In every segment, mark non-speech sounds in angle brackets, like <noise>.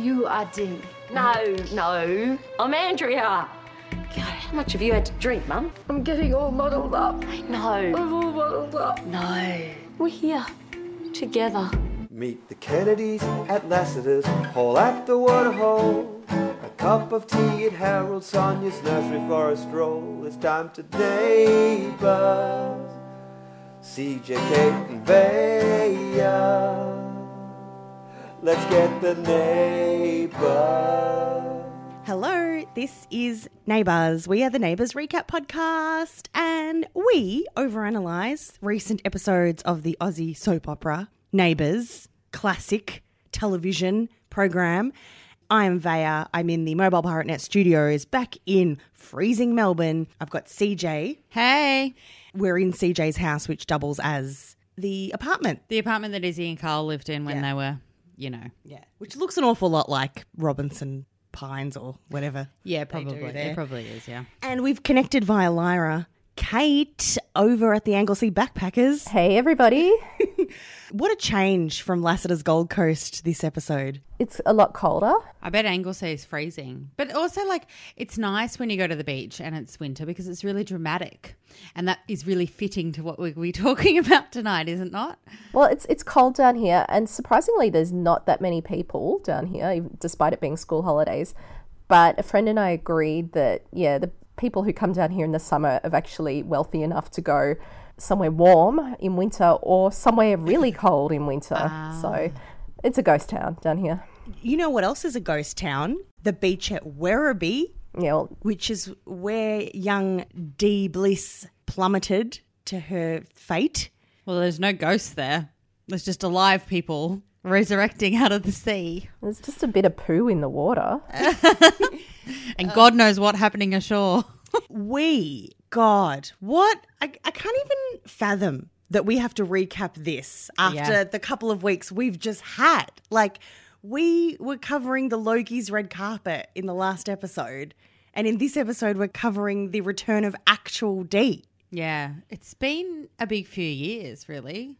You are Dean. No, no. I'm Andrea. God, how much have you had to drink, Mum? I'm getting all muddled up. No, I'm all muddled up. no. We're here. Together. Meet the Kennedys at Lassiter's Hall at the Waterhole. A cup of tea at Harold Sonia's nursery for a stroll. It's time to neighbors. CJ, Kate, and Vaya. Let's get the neighbors. Hello, this is Neighbours. We are the Neighbours Recap Podcast, and we overanalyze recent episodes of the Aussie soap opera Neighbours, classic television program. I am Vaya. I'm in the Mobile Pirate Net studios back in freezing Melbourne. I've got CJ. Hey. We're in CJ's house, which doubles as the apartment. The apartment that Izzy and Carl lived in when Yeah. they were, you know. Yeah. Which looks an awful lot like Robinson Pines or whatever. Yeah, probably. It probably is, yeah. And we've connected via Lyra. Kate over at the Anglesey Backpackers. Hey, everybody. <laughs> What a change from Lassiter's Gold Coast this episode. It's a lot colder. I bet Anglesey is freezing. But also, like, it's nice when you go to the beach and it's winter because it's really dramatic. And that is really fitting to what we're, we're <laughs> talking about tonight, is it not? Well, it's it's cold down here, and surprisingly, there's not that many people down here, despite it being school holidays. But a friend and I agreed that yeah, the people who come down here in the summer are actually wealthy enough to go somewhere warm in winter or somewhere really <laughs> cold in winter. So ah. it's a ghost town down here. You know what else is a ghost town? The beach at Werribee, Yeah, well, which is where young Dee Bliss plummeted to her fate. Well, there's no ghosts there. There's just alive people resurrecting out of the sea. there's just a bit of poo in the water. <laughs> And God knows what happening ashore. <laughs> We, God, what? I, I can't even fathom that we have to recap this after Yeah. the couple of weeks we've just had. Like, we were covering the Logies red carpet in the last episode, and in this episode, we're covering the return of actual D. yeah. It's been a big few years, really.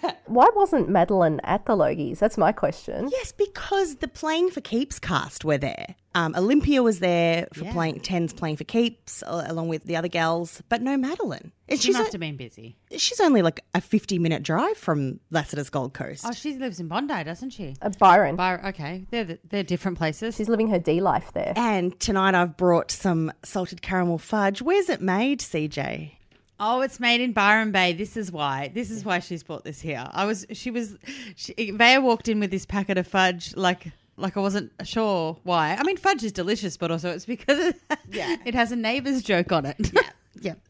<laughs> Why wasn't Madeleine at the Logies? That's my question. Yes, because the Playing for Keeps cast were there. Um, Olympia was there for Yeah. playing tens playing for keeps, uh, along with the other gals, but no Madeleine. And She she's must o- have been busy. she's only like a fifty minute drive from Lassiter's Gold Coast. Oh, she lives in Bondi, doesn't she? Uh, Byron. Byron, okay. They're, they're different places. She's living her D life there. and tonight I've brought some salted caramel fudge. Where's it made, CJ? Oh, it's made in Byron Bay. This is why. This is why she's brought this here. I was. She was. She, Vaya walked in with this packet of fudge, like like I wasn't sure why. I mean, fudge is delicious, but also it's because it, Yeah. it has a neighbour's joke on it. Yeah,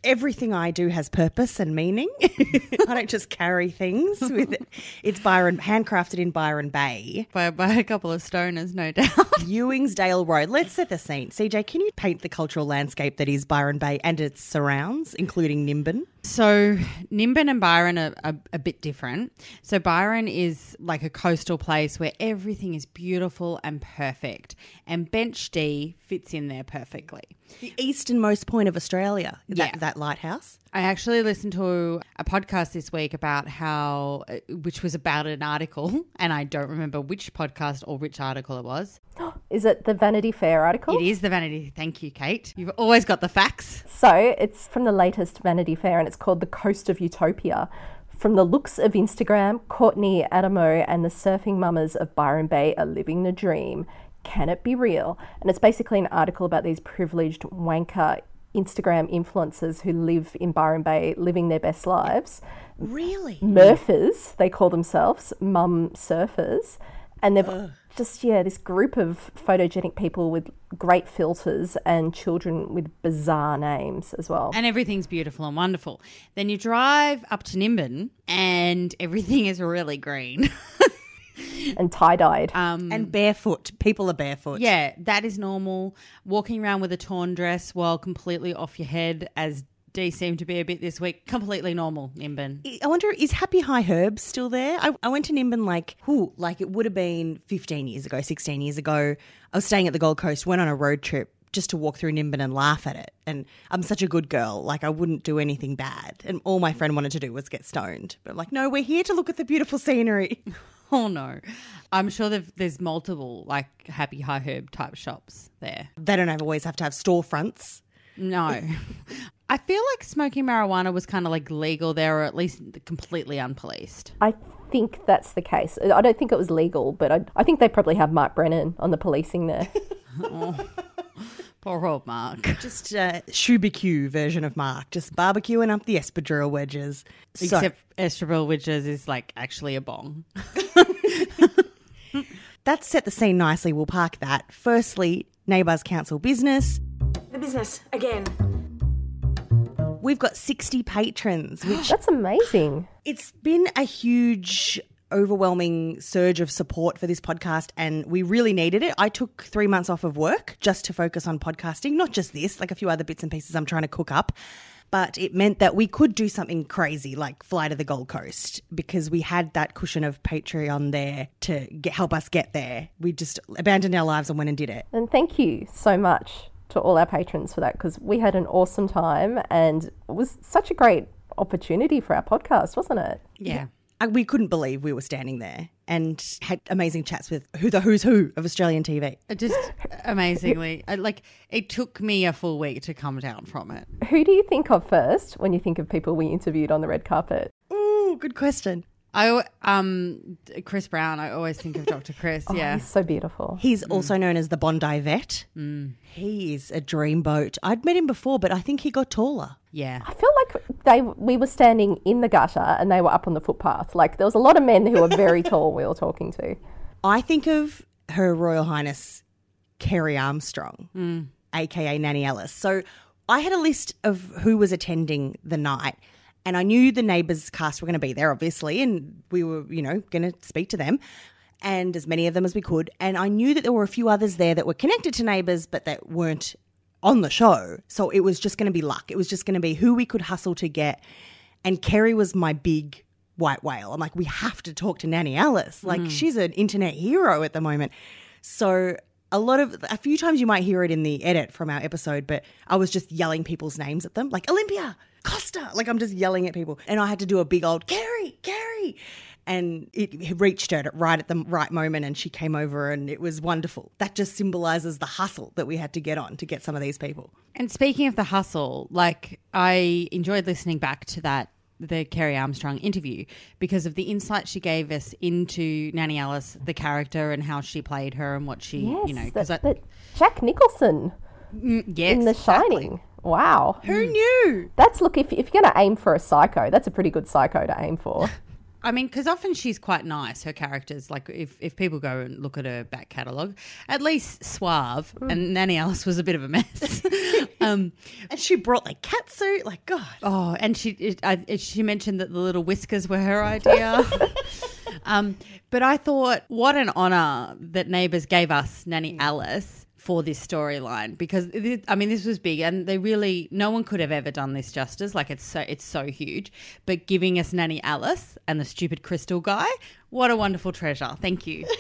everything I do has purpose and meaning. <laughs> I don't just carry things with it. It's Byron, handcrafted in Byron Bay, by by a couple of stoners, no doubt. <laughs> Ewingsdale Road. Let's set the scene. CJ, can you paint the cultural landscape that is Byron Bay and its surrounds, including Nimbin? So Nimbin and Byron are, are a bit different. So Byron is like a coastal place where everything is beautiful and perfect, and Bench D fits in there perfectly. The easternmost point of Australia, that, Yeah. that lighthouse. I actually listened to a podcast this week about how, uh, which was about an article, <laughs> and I don't remember which podcast or which article it was. <gasps> Is it the Vanity Fair article? It is the Vanity. Thank you, Kate. You've always got the facts. So it's from the latest Vanity Fair and it's called The Coast of Utopia. From the looks of Instagram, Courtney Adamo and the surfing mamas of Byron Bay are living the dream. Can it be real? And it's basically an article about these privileged wanker Instagram influencers who live in Byron Bay living their best lives. Really? Murfers, they call themselves, mum surfers. And they've just, yeah, this group of photogenic people with great filters and children with bizarre names as well. And everything's beautiful and wonderful. Then you drive up to Nimbin, and everything is really green. <laughs> <laughs> and tie dyed. Um, And barefoot. People are barefoot. yeah, that is normal. Walking around with a torn dress while completely off your head, as D seemed to be a bit this week, completely normal, Nimbin. I wonder, is Happy High Herbs still there? I, I went to Nimbin like, whoo, like it would have been 15 years ago, 16 years ago. I was staying at the Gold Coast, went on a road trip just to walk through Nimbin and laugh at it. And I'm such a good girl. Like, I wouldn't do anything bad. And all my friend wanted to do was get stoned. But I'm like, no, we're here to look at the beautiful scenery. <laughs> <laughs> Oh no, I'm sure there's- there's multiple like Happy High Herb type shops there. they don't have, always have to have storefronts. No. <laughs> I feel like smoking marijuana was kind of like legal there, or at least completely unpoliced. I think that's the case. I don't think it was legal, but I, I think they probably have Mark Brennan on the policing there. Poor old Mark. <laughs> Just uh, a Shubicue version of Mark, just barbecuing up the espadrille wedges. So- Except Estrabel Witches is like actually a bong. <laughs> That's set the scene nicely. We'll park that. Firstly, Neighbours Council business. The business again. We've got 60 patrons, which <gasps> That's amazing. it's been a huge, overwhelming surge of support for this podcast, and we really needed it. I took three months off of work just to focus on podcasting, not just this, like a few other bits and pieces I'm trying to cook up. But it meant that we could do something crazy like fly to the Gold Coast because we had that cushion of Patreon there to get, help us get there. We just abandoned our lives and went and did it. And thank you so much to all our patrons for that because we had an awesome time and it was such a great opportunity for our podcast, wasn't it? Yeah. Uh, we couldn't believe we were standing there and had amazing chats with who the who's who of Australian TV. Just amazingly, like it took me a full week to come down from it. Who do you think of first when you think of people we interviewed on the red carpet? Ooh, good question. I um Chris Brown. I always think of Dr. Chris. <laughs> yeah, He's so beautiful. He's also known as the Bondi Vet. He is a dreamboat. I'd met him before, but I think he got taller. yeah. I feel like they we were standing in the gutter and they were up on the footpath. Like there was a lot of men who were very <laughs> tall we were talking to. I think of Her Royal Highness Kerry Armstrong, mm. aka Nanny Alice. So I had a list of who was attending the night, and I knew the neighbours cast were going to be there, obviously, and we were, you know, going to speak to them. And as many of them as we could. And I knew that there were a few others there that were connected to neighbours, but that weren't on the show. So it was just going to be luck. It was just going to be who we could hustle to get. And Kerry was my big white whale. I'm like, we have to talk to Nanny Alice. Like, mm. she's an internet hero at the moment. So a lot of a few times you might hear it in the edit from our episode, but I was just yelling people's names at them, like Olympia, Costa. Like I'm just yelling at people, and I had to do a big old Kerry, Kerry. And it reached her at right at the right moment, and she came over, and it was wonderful. That just symbolizes the hustle that we had to get on to get some of these people. And speaking of the hustle, like I enjoyed listening back to that the Kerry Armstrong interview because of the insight she gave us into Nanny Alice, the character, and how she played her and what she, Yes, you know, that, because that Jack Nicholson mm, yes, in The exactly. Shining. Wow. Who hmm. knew? That's look if if you're going to aim for a psycho, that's a pretty good psycho to aim for. <laughs> I mean, because often she's quite nice. Her characters, like if, if people go and look at her back catalogue, at least suave, and Nanny Alice was a bit of a mess. <laughs> um, And she brought the cat suit. Like God, oh, and she it, I, it, she mentioned that the little whiskers were her idea. <laughs> um, but I thought, what an honour that Neighbours gave us Nanny Alice for this storyline because it, I mean this was big and they really no one could have ever done this justice. Like it's so it's so huge. But giving us Nanny Alice and the stupid crystal guy what a wonderful treasure. Thank you. <laughs>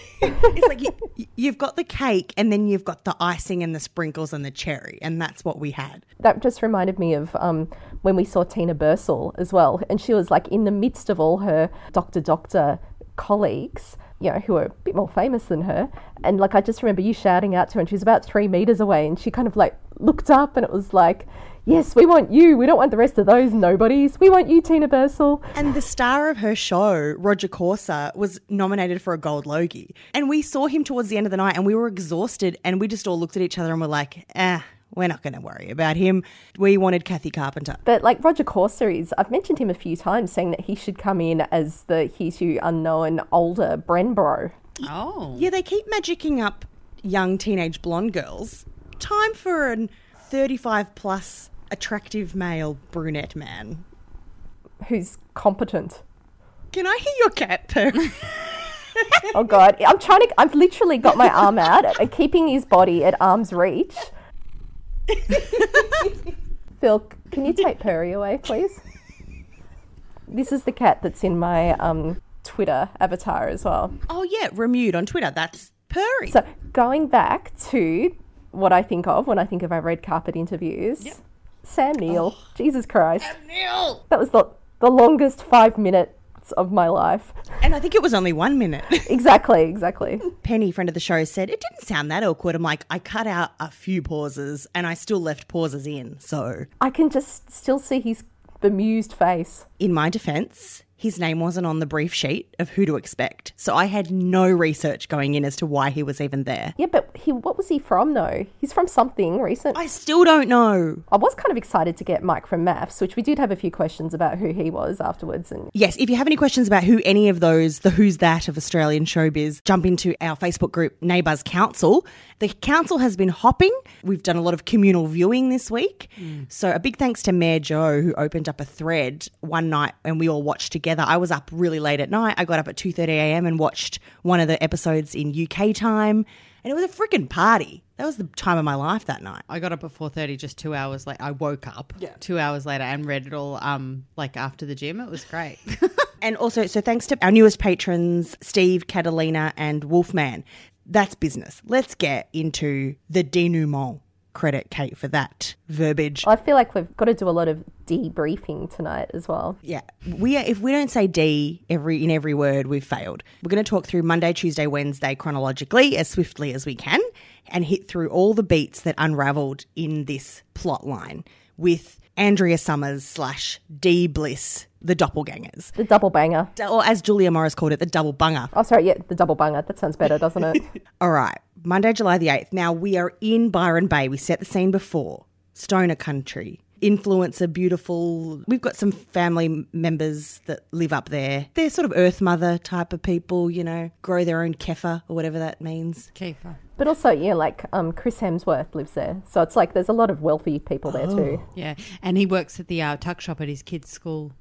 It's like you, you've got the cake, and then you've got the icing and the sprinkles and the cherry, and that's what we had. That just reminded me of um, when we saw Tina Bursill as well, and she was like in the midst of all her doctor doctor colleagues, you know, who are a bit more famous than her, and like I just remember you shouting out to her, and she was about three meters away, and she kind of like looked up, and it was like, "Yes, we want you. We don't want the rest of those nobodies. We want you, Tina Bursill." And the star of her show, Roger Corser, was nominated for a Gold Logie. And we saw him towards the end of the night and we were exhausted and we just all looked at each other and were like, eh, we're not going to worry about him. We wanted Kathy Carpenter. But like Roger Corser is, I've mentioned him a few times, saying that he should come in as the hitherto unknown older Brenbro. oh Yeah, they keep magicking up young teenage blonde girls. Time for an 35 plus attractive male brunette man. who's competent. Can I hear your cat purr? <laughs> Oh god, I'm trying to. I've literally got my arm out <laughs> and keeping his body at arm's reach. <laughs> Phil, can you take Perry away, please? This is the cat that's in my um, Twitter avatar as well. oh, yeah, Remude on Twitter. That's Perry. So going back to what I think of when I think of our red carpet interviews. Sam Neill. Jesus Christ. Sam Neill. That was the the longest five minutes of my life. And I think it was only one minute. <laughs> Exactly, exactly. Penny, friend of the show, said it didn't sound that awkward. I'm like, I cut out a few pauses and I still left pauses in. So, I can just still see his bemused face. in my defense, his name wasn't on the brief sheet of who to expect. So I had no research going in as to why he was even there. Yeah, but he what was he from though? He's from something recent. I still don't know. I was kind of excited to get Mike from Maths, which we did have a few questions about who he was afterwards. And Yes, if you have any questions about who any of those, the who's that of Australian showbiz, jump into our Facebook group, Neighbours Council. The council has been hopping. We've done a lot of communal viewing this week. So a big thanks to Mayor Joe who opened up a thread one night and we all watched together. I was up really late at night. I got up at 2:30 a.m. and watched one of the episodes in UK time, and it was a freaking party. That was the time of my life that night. I got up at four thirty, just two hours late. I woke up yeah. two hours later and read it all. Um, like after the gym, it was great. <laughs> And also, so thanks to our newest patrons, Steve, Catalina, and Wolfman. That's business. Let's get into the denouement. Credit Kate for that verbiage. I feel like we've got to do a lot of debriefing tonight as well. Yeah, we are, if we don't say D every in every word, we've failed. We're going to talk through Monday, Tuesday, Wednesday chronologically as swiftly as we can, and hit through all the beats that unravelled in this plot line with Andrea Summers slash D Bliss, the doppelgangers, The double banger. or as Julia Morris called it, the double bunger. Oh, sorry, yeah, the double banger. That sounds better, doesn't it? <laughs> All right, Monday, July the 8th. Now we are in Byron Bay. We set the scene before. Stoner country. Influencer, beautiful. We've got some family members that live up there. They're sort of earth mother type of people, you know, grow their own kefir or whatever that means. Kiefer. But also, yeah, like um, Chris Hemsworth lives there. So it's like there's a lot of wealthy people there too. Yeah, and he works at the uh, tuck shop at his kid's school.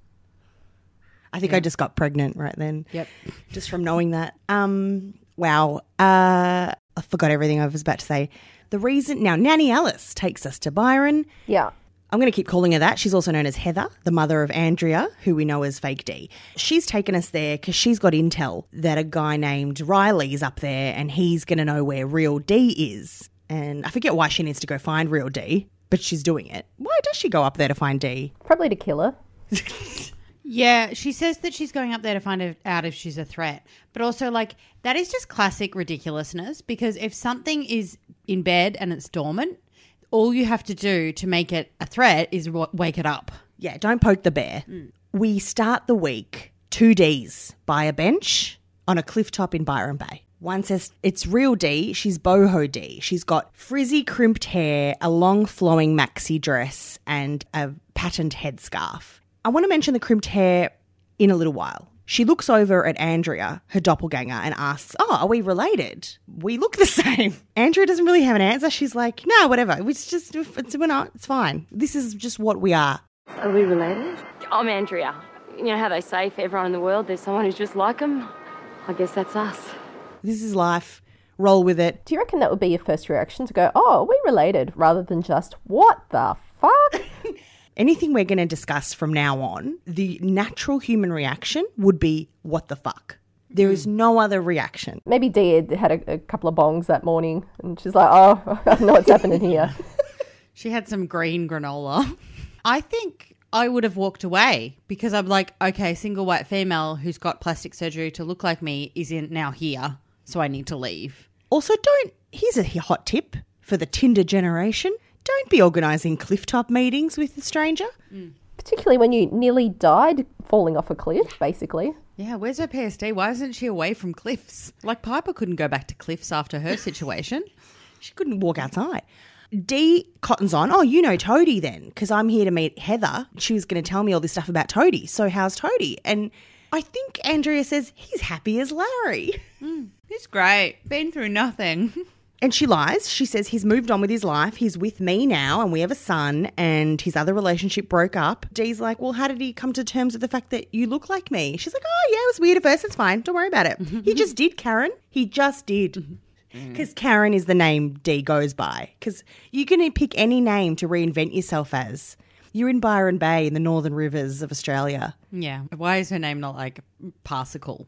I think I just got pregnant right then. Yep. Just from knowing that. Um, wow. Uh, I forgot everything I was about to say. The reason now, Nanny Alice takes us to Byron. Yeah. I'm going to keep calling her that. She's also known as Heather, the mother of Andrea, who we know as Fake D. She's taken us there because she's got intel that a guy named Riley is up there and he's going to know where Real D is. And I forget why she needs to go find Real D, but she's doing it. Why does she go up there to find D? Probably to kill her. <laughs> Yeah, she says that she's going up there to find out if she's a threat. But also, like, that is just classic ridiculousness because if something is in bed and it's dormant, all you have to do to make it a threat is wa- wake it up. Yeah, don't poke the bear. Mm. We start the week two D's by a bench on a cliff top in Byron Bay. One says it's real D, she's boho D. She's got frizzy crimped hair, a long flowing maxi dress, and a patterned headscarf. I want to mention the crimped hair in a little while. She looks over at Andrea, her doppelganger, and asks, Oh, are we related? We look the <laughs> same. Andrea doesn't really have an answer. She's like, No, whatever. It's just, it's, we're not, it's fine. This is just what we are. Are we related? I'm Andrea. You know how they say for everyone in the world there's someone who's just like them? I guess that's us. This is life. Roll with it. Do you reckon that would be your first reaction to go, oh, are we related, rather than just, what the fuck? Anything we're going to discuss from now on, the natural human reaction would be, what the fuck? There is no other reaction. Maybe Dee had had a, a couple of bongs that morning and she's like, oh, <laughs> I know what's happening here. <laughs> She had some green granola. I think I would have walked away because I'm like, okay, single white female who's got plastic surgery to look like me is in now here, so I need to leave. Also, don't, here's a hot tip for the Tinder generation don't be organising cliff top meetings with a stranger. Particularly when you nearly died falling off a cliff, basically. Yeah, where's her PSD? Why isn't she away from cliffs? Like Piper couldn't go back to cliffs after her situation. <laughs> She couldn't walk outside. D cottons on. Oh, you know Toadie then, because I'm here to meet Heather. She was going to tell me all this stuff about Toadie. So how's Toadie? And I think Andrea says he's happy as Larry. Mm, he's great. Been through nothing. <laughs> And she lies. She says he's moved on with his life. He's with me now, and we have a son, and his other relationship broke up. Dee's like, Well, how did he come to terms with the fact that you look like me? She's like, Oh, yeah, it was weird at first. It's fine. Don't worry about it. <laughs> he just did, Karen. He just did. Because Karen is the name Dee goes by. Because you can pick any name to reinvent yourself as. You're in Byron Bay in the northern rivers of Australia. yeah. Why is her name not like Parsicle?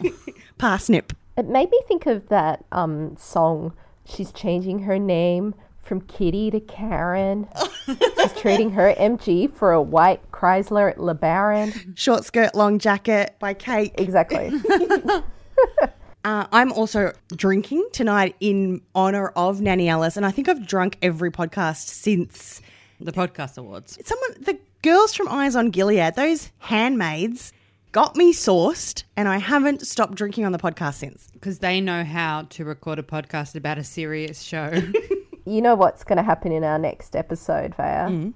<laughs> Parsnip. It made me think of that um, song, She's Changing Her Name from Kitty to Karen. She's trading her MG for a white Chrysler LeBaron. Short skirt, long jacket by Kate. Exactly. <laughs> <laughs> Uh, I'm also drinking tonight in honor of Nanny Alice, and I think I've drunk every podcast since The podcast awards. someone, the girls from Eyes on Gilead, those handmaids, got me sourced, and I haven't stopped drinking on the podcast since. Because they know how to record a podcast about a serious show. <laughs> you know what's going to happen in our next episode, Vaya? Mm.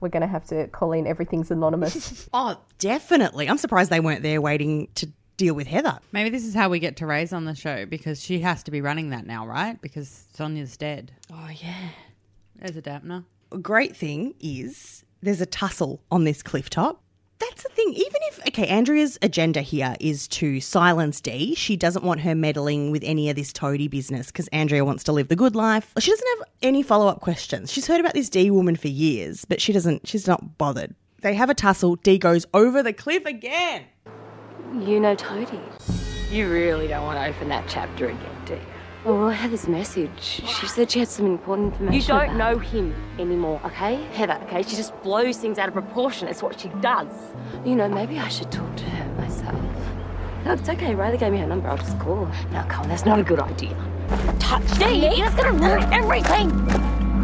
We're going to have to call in Everything's Anonymous. <laughs> Oh, definitely. I'm surprised they weren't there waiting to deal with Heather. Maybe this is how we get Therese on the show because she has to be running that now, right? Because Sonia's dead. Oh, yeah. There's a dampener. A great thing is there's a tussle on this cliff top. That's the thing. Even if, okay, Andrea's agenda here is to silence Dee, she doesn't want her meddling with any of this toady business because Andrea wants to live the good life. She doesn't have any follow up questions. She's heard about this Dee woman for years, but she doesn't, she's not bothered. They have a tussle. Dee goes over the cliff again. You know Toadie. You really don't want to open that chapter again, do you? Oh, I had this message. She said she had some important information. You don't about- know him anymore, okay? Heather, okay? She just blows things out of proportion. It's what she does. You know, maybe I should talk to her myself. No, it's okay. Riley gave me her number. I'll just call her. No, Cole, that's not a good idea. Touch me. That's going to ruin everything.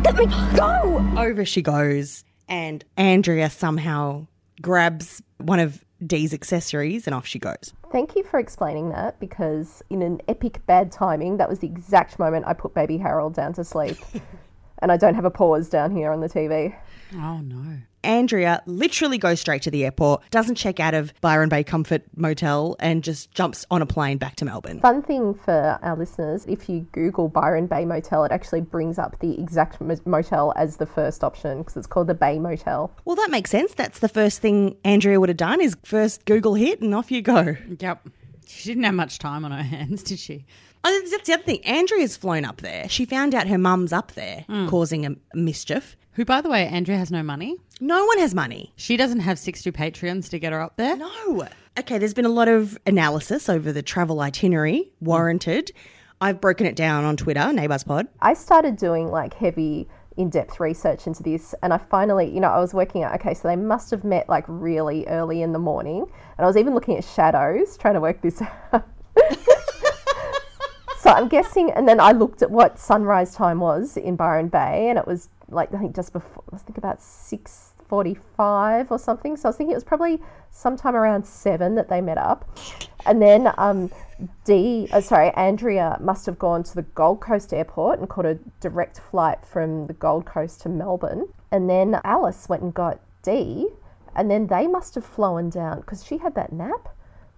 Let me go. Over she goes, and Andrea somehow grabs one of Dee's accessories and off she goes. Thank you for explaining that because, in an epic bad timing, that was the exact moment I put baby Harold down to sleep. <laughs> and I don't have a pause down here on the TV. Oh, no. Andrea literally goes straight to the airport, doesn't check out of Byron Bay Comfort Motel, and just jumps on a plane back to Melbourne. Fun thing for our listeners if you Google Byron Bay Motel, it actually brings up the exact motel as the first option because it's called the Bay Motel. Well, that makes sense. That's the first thing Andrea would have done is first Google hit and off you go. Yep. She didn't have much time on her <laughs> hands, did she? Oh, that's the other thing. Andrea's flown up there. She found out her mum's up there hmm. causing a mischief. Who, by the way, Andrea has no money. No one has money. She doesn't have 60 Patreons to get her up there. No. Okay, there's been a lot of analysis over the travel itinerary, warranted. I've broken it down on Twitter, Neighbours Pod. I started doing like heavy in depth research into this and I finally, you know, I was working out, okay, so they must have met like really early in the morning. And I was even looking at shadows, trying to work this out. <laughs> so I'm guessing, and then I looked at what sunrise time was in Byron Bay and it was like, I think just before, I think about 6.45 or something. So I was thinking it was probably sometime around 7 that they met up. And then um, Dee, uh, sorry, Andrea must have gone to the Gold Coast airport and caught a direct flight from the Gold Coast to Melbourne. And then Alice went and got D, and then they must have flown down because she had that nap.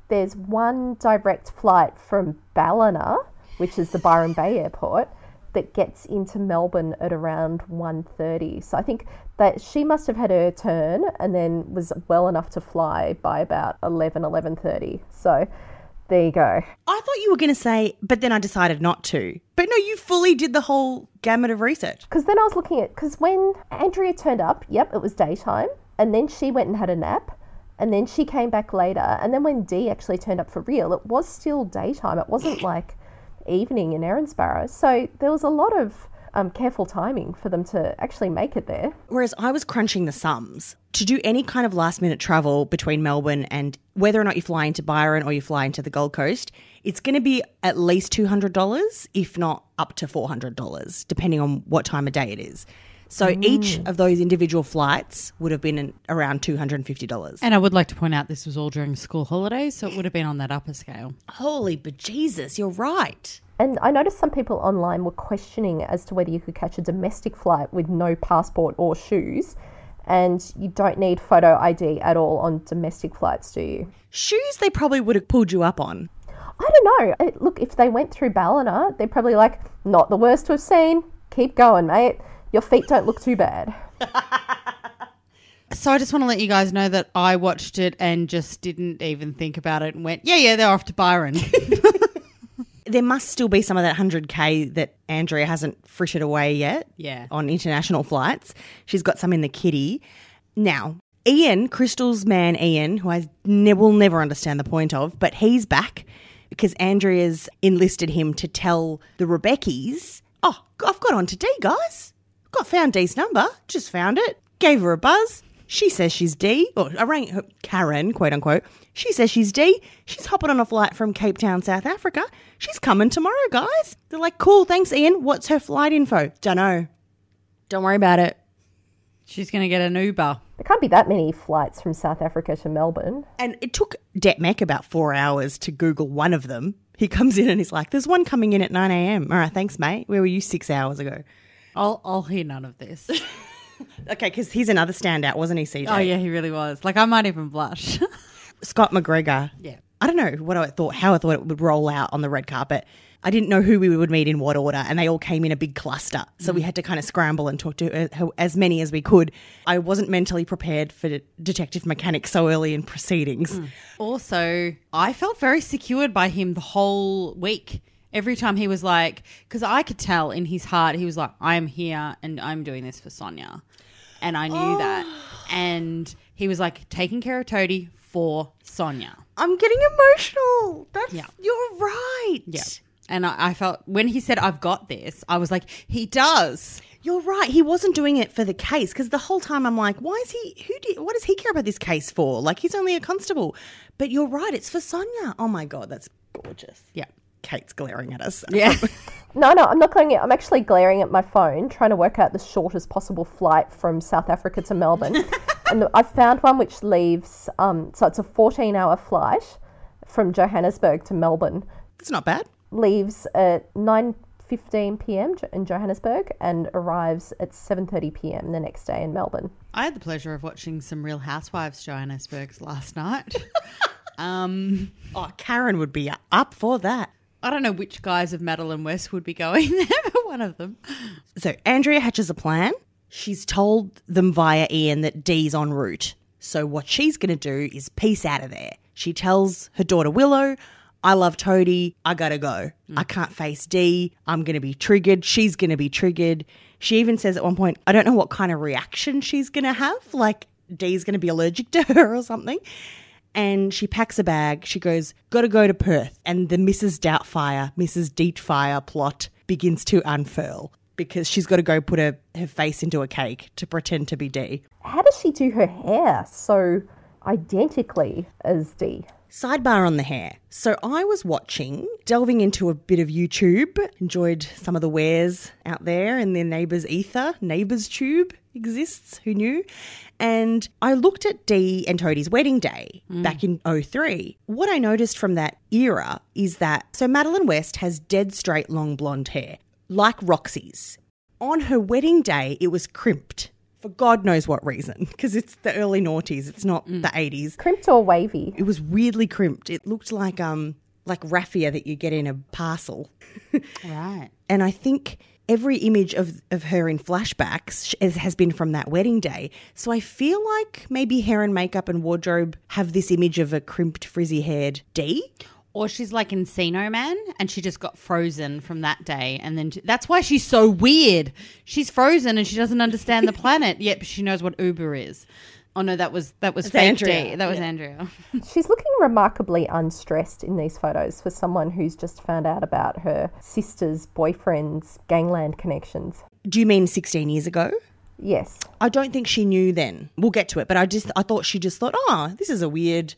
There's one direct flight from Ballina, which is the Byron Bay airport, that gets into Melbourne at around 1.30. So I think that she must have had her turn and then was well enough to fly by about 11, 11.30. So there you go. I thought you were going to say, but then I decided not to. But no, you fully did the whole gamut of research. Because then I was looking at, because when Andrea turned up, yep, it was daytime. And then she went and had a nap. And then she came back later. And then when Dee actually turned up for real, it was still daytime. It wasn't <laughs> like evening in Erinsborough. So there was a lot of um, careful timing for them to actually make it there. Whereas I was crunching the sums to do any kind of last minute travel between Melbourne and whether or not you fly into Byron or you fly into the Gold Coast, it's going to be at least $200, if not up to $400, depending on what time of day it is. So each mm. of those individual flights would have been an- around $250. And I would like to point out this was all during school holidays, so it would have been on that upper scale. Holy bejesus, you're right. And I noticed some people online were questioning as to whether you could catch a domestic flight with no passport or shoes. And you don't need photo ID at all on domestic flights, do you? Shoes they probably would have pulled you up on. I don't know. Look, if they went through Ballina, they're probably like, not the worst we've seen. Keep going, mate. Your feet don't look too bad. <laughs> So I just want to let you guys know that I watched it and just didn't even think about it and went, yeah, yeah, they're off to Byron. <laughs> <laughs> There must still be some of that 100K that Andrea hasn't frittered away yet Yeah. on international flights. She's got some in the kitty. Now, Ian, Crystal's man Ian, who I ne- will never understand the point of, but he's back because Andrea's enlisted him to tell the Rebecchis, oh, I've got on to D, guys. Got found Dee's number. Just found it. Gave her a buzz. She says she's D, or I rang her, Karen, quote unquote. She says she's D. She's hopping on a flight from Cape Town, South Africa. She's coming tomorrow, guys. They're like, cool, thanks, Ian. What's her flight info? Dunno. Don't worry about it. She's going to get an Uber. There can't be that many flights from South Africa to Melbourne. And it took Detmek about four hours to Google one of them. He comes in and he's like, there's one coming in at 9 a.m. All right, thanks, mate. Where were you six hours ago? I'll I'll hear none of this. <laughs> Okay, because he's another standout, wasn't he, CJ? oh yeah, he really was. Like I might even blush. <laughs> Scott McGregor. Yeah. I don't know what I thought, how I thought it would roll out on the red carpet. I didn't know who we would meet in what order, and they all came in a big cluster. So we had to kind of scramble and talk to uh, as many as we could. I wasn't mentally prepared for de- Detective Mechanic so early in proceedings. also, I felt very secured by him the whole week. Every time he was like, because I could tell in his heart, he was like, I'm here and I'm doing this for Sonia. And I knew that. <gasps> And he was like taking care of Toadie for Sonia. I'm getting emotional. That's Yeah. you're right. Yeah. And I, I felt when he said, I've got this, I was like, he does. You're right. He wasn't doing it for the case because the whole time I'm like, why is he? Who? Do, what does he care about this case for? Like he's only a constable. But you're right. It's for Sonia. Oh my god, that's gorgeous. Yeah. Kate's glaring at us. Yeah. <laughs> No, no, I'm not glaring at I'm actually glaring at my phone, trying to work out the shortest possible flight from South Africa to Melbourne. <laughs> and I found one which leaves, um, so it's a 14 hour flight from Johannesburg to Melbourne. It's not bad. Leaves at 9.15 p.m. In Johannesburg and arrives at 7.30 p.m. the next day in Melbourne. I had the pleasure of watching some Real Housewives Johannesburgs last night. <laughs> um, Oh, Karen would be up for that. I don't know which guise of Madeleine West would be going <laughs> there, but one of them. So Andrea hatches a plan. She's told them via Ian that Dee's en route. So what she's going to do is peace out of there. She tells her daughter Willow, I love Toadie. I gotta go. I mm. can't face Dee. I'm gonna be triggered. She's gonna be triggered. She even says at one point, I don't know what kind of reaction she's gonna have. Like Dee's gonna be allergic to her or something. And she packs a bag. She goes, Gotta go to Perth. And the Mrs. Doubtfire, Mrs. Deetfire plot begins to unfurl because she's got to go put her, her face into a cake to pretend to be Dee. How does she do her hair so identically as Dee? Sidebar on the hair. So I was watching, delving into a bit of YouTube, enjoyed some of the wares out there in their neighbours' ether. Neighbours Tube exists, who knew? And I looked at Dee and Toadie's wedding day back in 03. What I noticed from that era is that, so Madeleine West has dead straight long blonde hair, like Roxy's. On her wedding day, it was crimped. For God knows what reason, because it's the early noughties, it's not the 80s Crimped or wavy? it was weirdly crimped. It looked like um like raffia that you get in a parcel. <laughs> Right. And I think every image of of her in flashbacks has- has been from that wedding day. So I feel like maybe hair and makeup and wardrobe have this image of a crimped, frizzy haired D. Or she's like Encino Man and she just got frozen from that day. And then that's why she's so weird. She's frozen and she doesn't understand the <laughs> planet, yet but she knows what Uber is. Oh no, that was that was fake Andrea. D. That was Andrea. <laughs> She's looking remarkably unstressed in these photos for someone who's just found out about her sister's boyfriend's gangland connections. Do you mean 16 years ago? Yes. I don't think she knew then. We'll get to it, but I just I thought she just thought, "Oh, this is a weird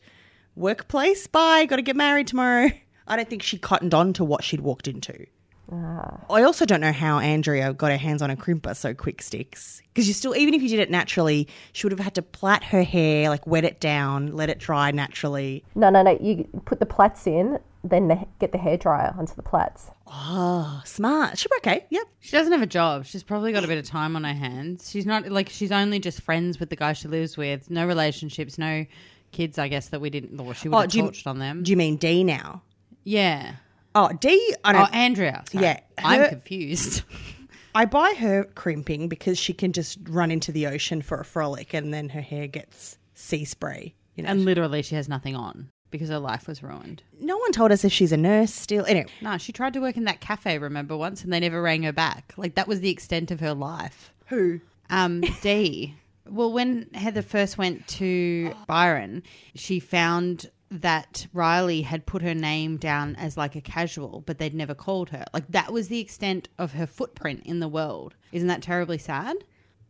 workplace. Bye, got to get married tomorrow." I don't think she cottoned on to what she'd walked into. Ah. I also don't know how Andrea got her hands on a crimper so quick sticks. Because you still, even if you did it naturally, she would have had to plait her hair, like wet it down, let it dry naturally. No, no, no. You put the plaits in, then the, get the hairdryer onto the plaits. Oh, smart. She, okay, eh? yep. She doesn't have a job. She's probably got a bit of time on her hands. She's not like she's only just friends with the guy she lives with. No relationships, no kids. I guess that we didn't. Or she would have do you- torched on them. Do you mean D now? yeah. Oh, D, I Oh, don't. Andrea. sorry. Yeah, I'm confused. <laughs> I buy her crimping because she can just run into the ocean for a frolic and then her hair gets sea spray. You know, and literally, she has nothing on because her life was ruined. no one told us if she's a nurse still. Anyway, No, she tried to work in that cafe, remember, once, and they never rang her back. Like, that was the extent of her life. who? Um, <laughs> Dee. Well, when Heather first went to Byron, she found that Riley had put her name down as like a casual, but they'd never called her. Like that was the extent of her footprint in the world. Isn't that terribly sad?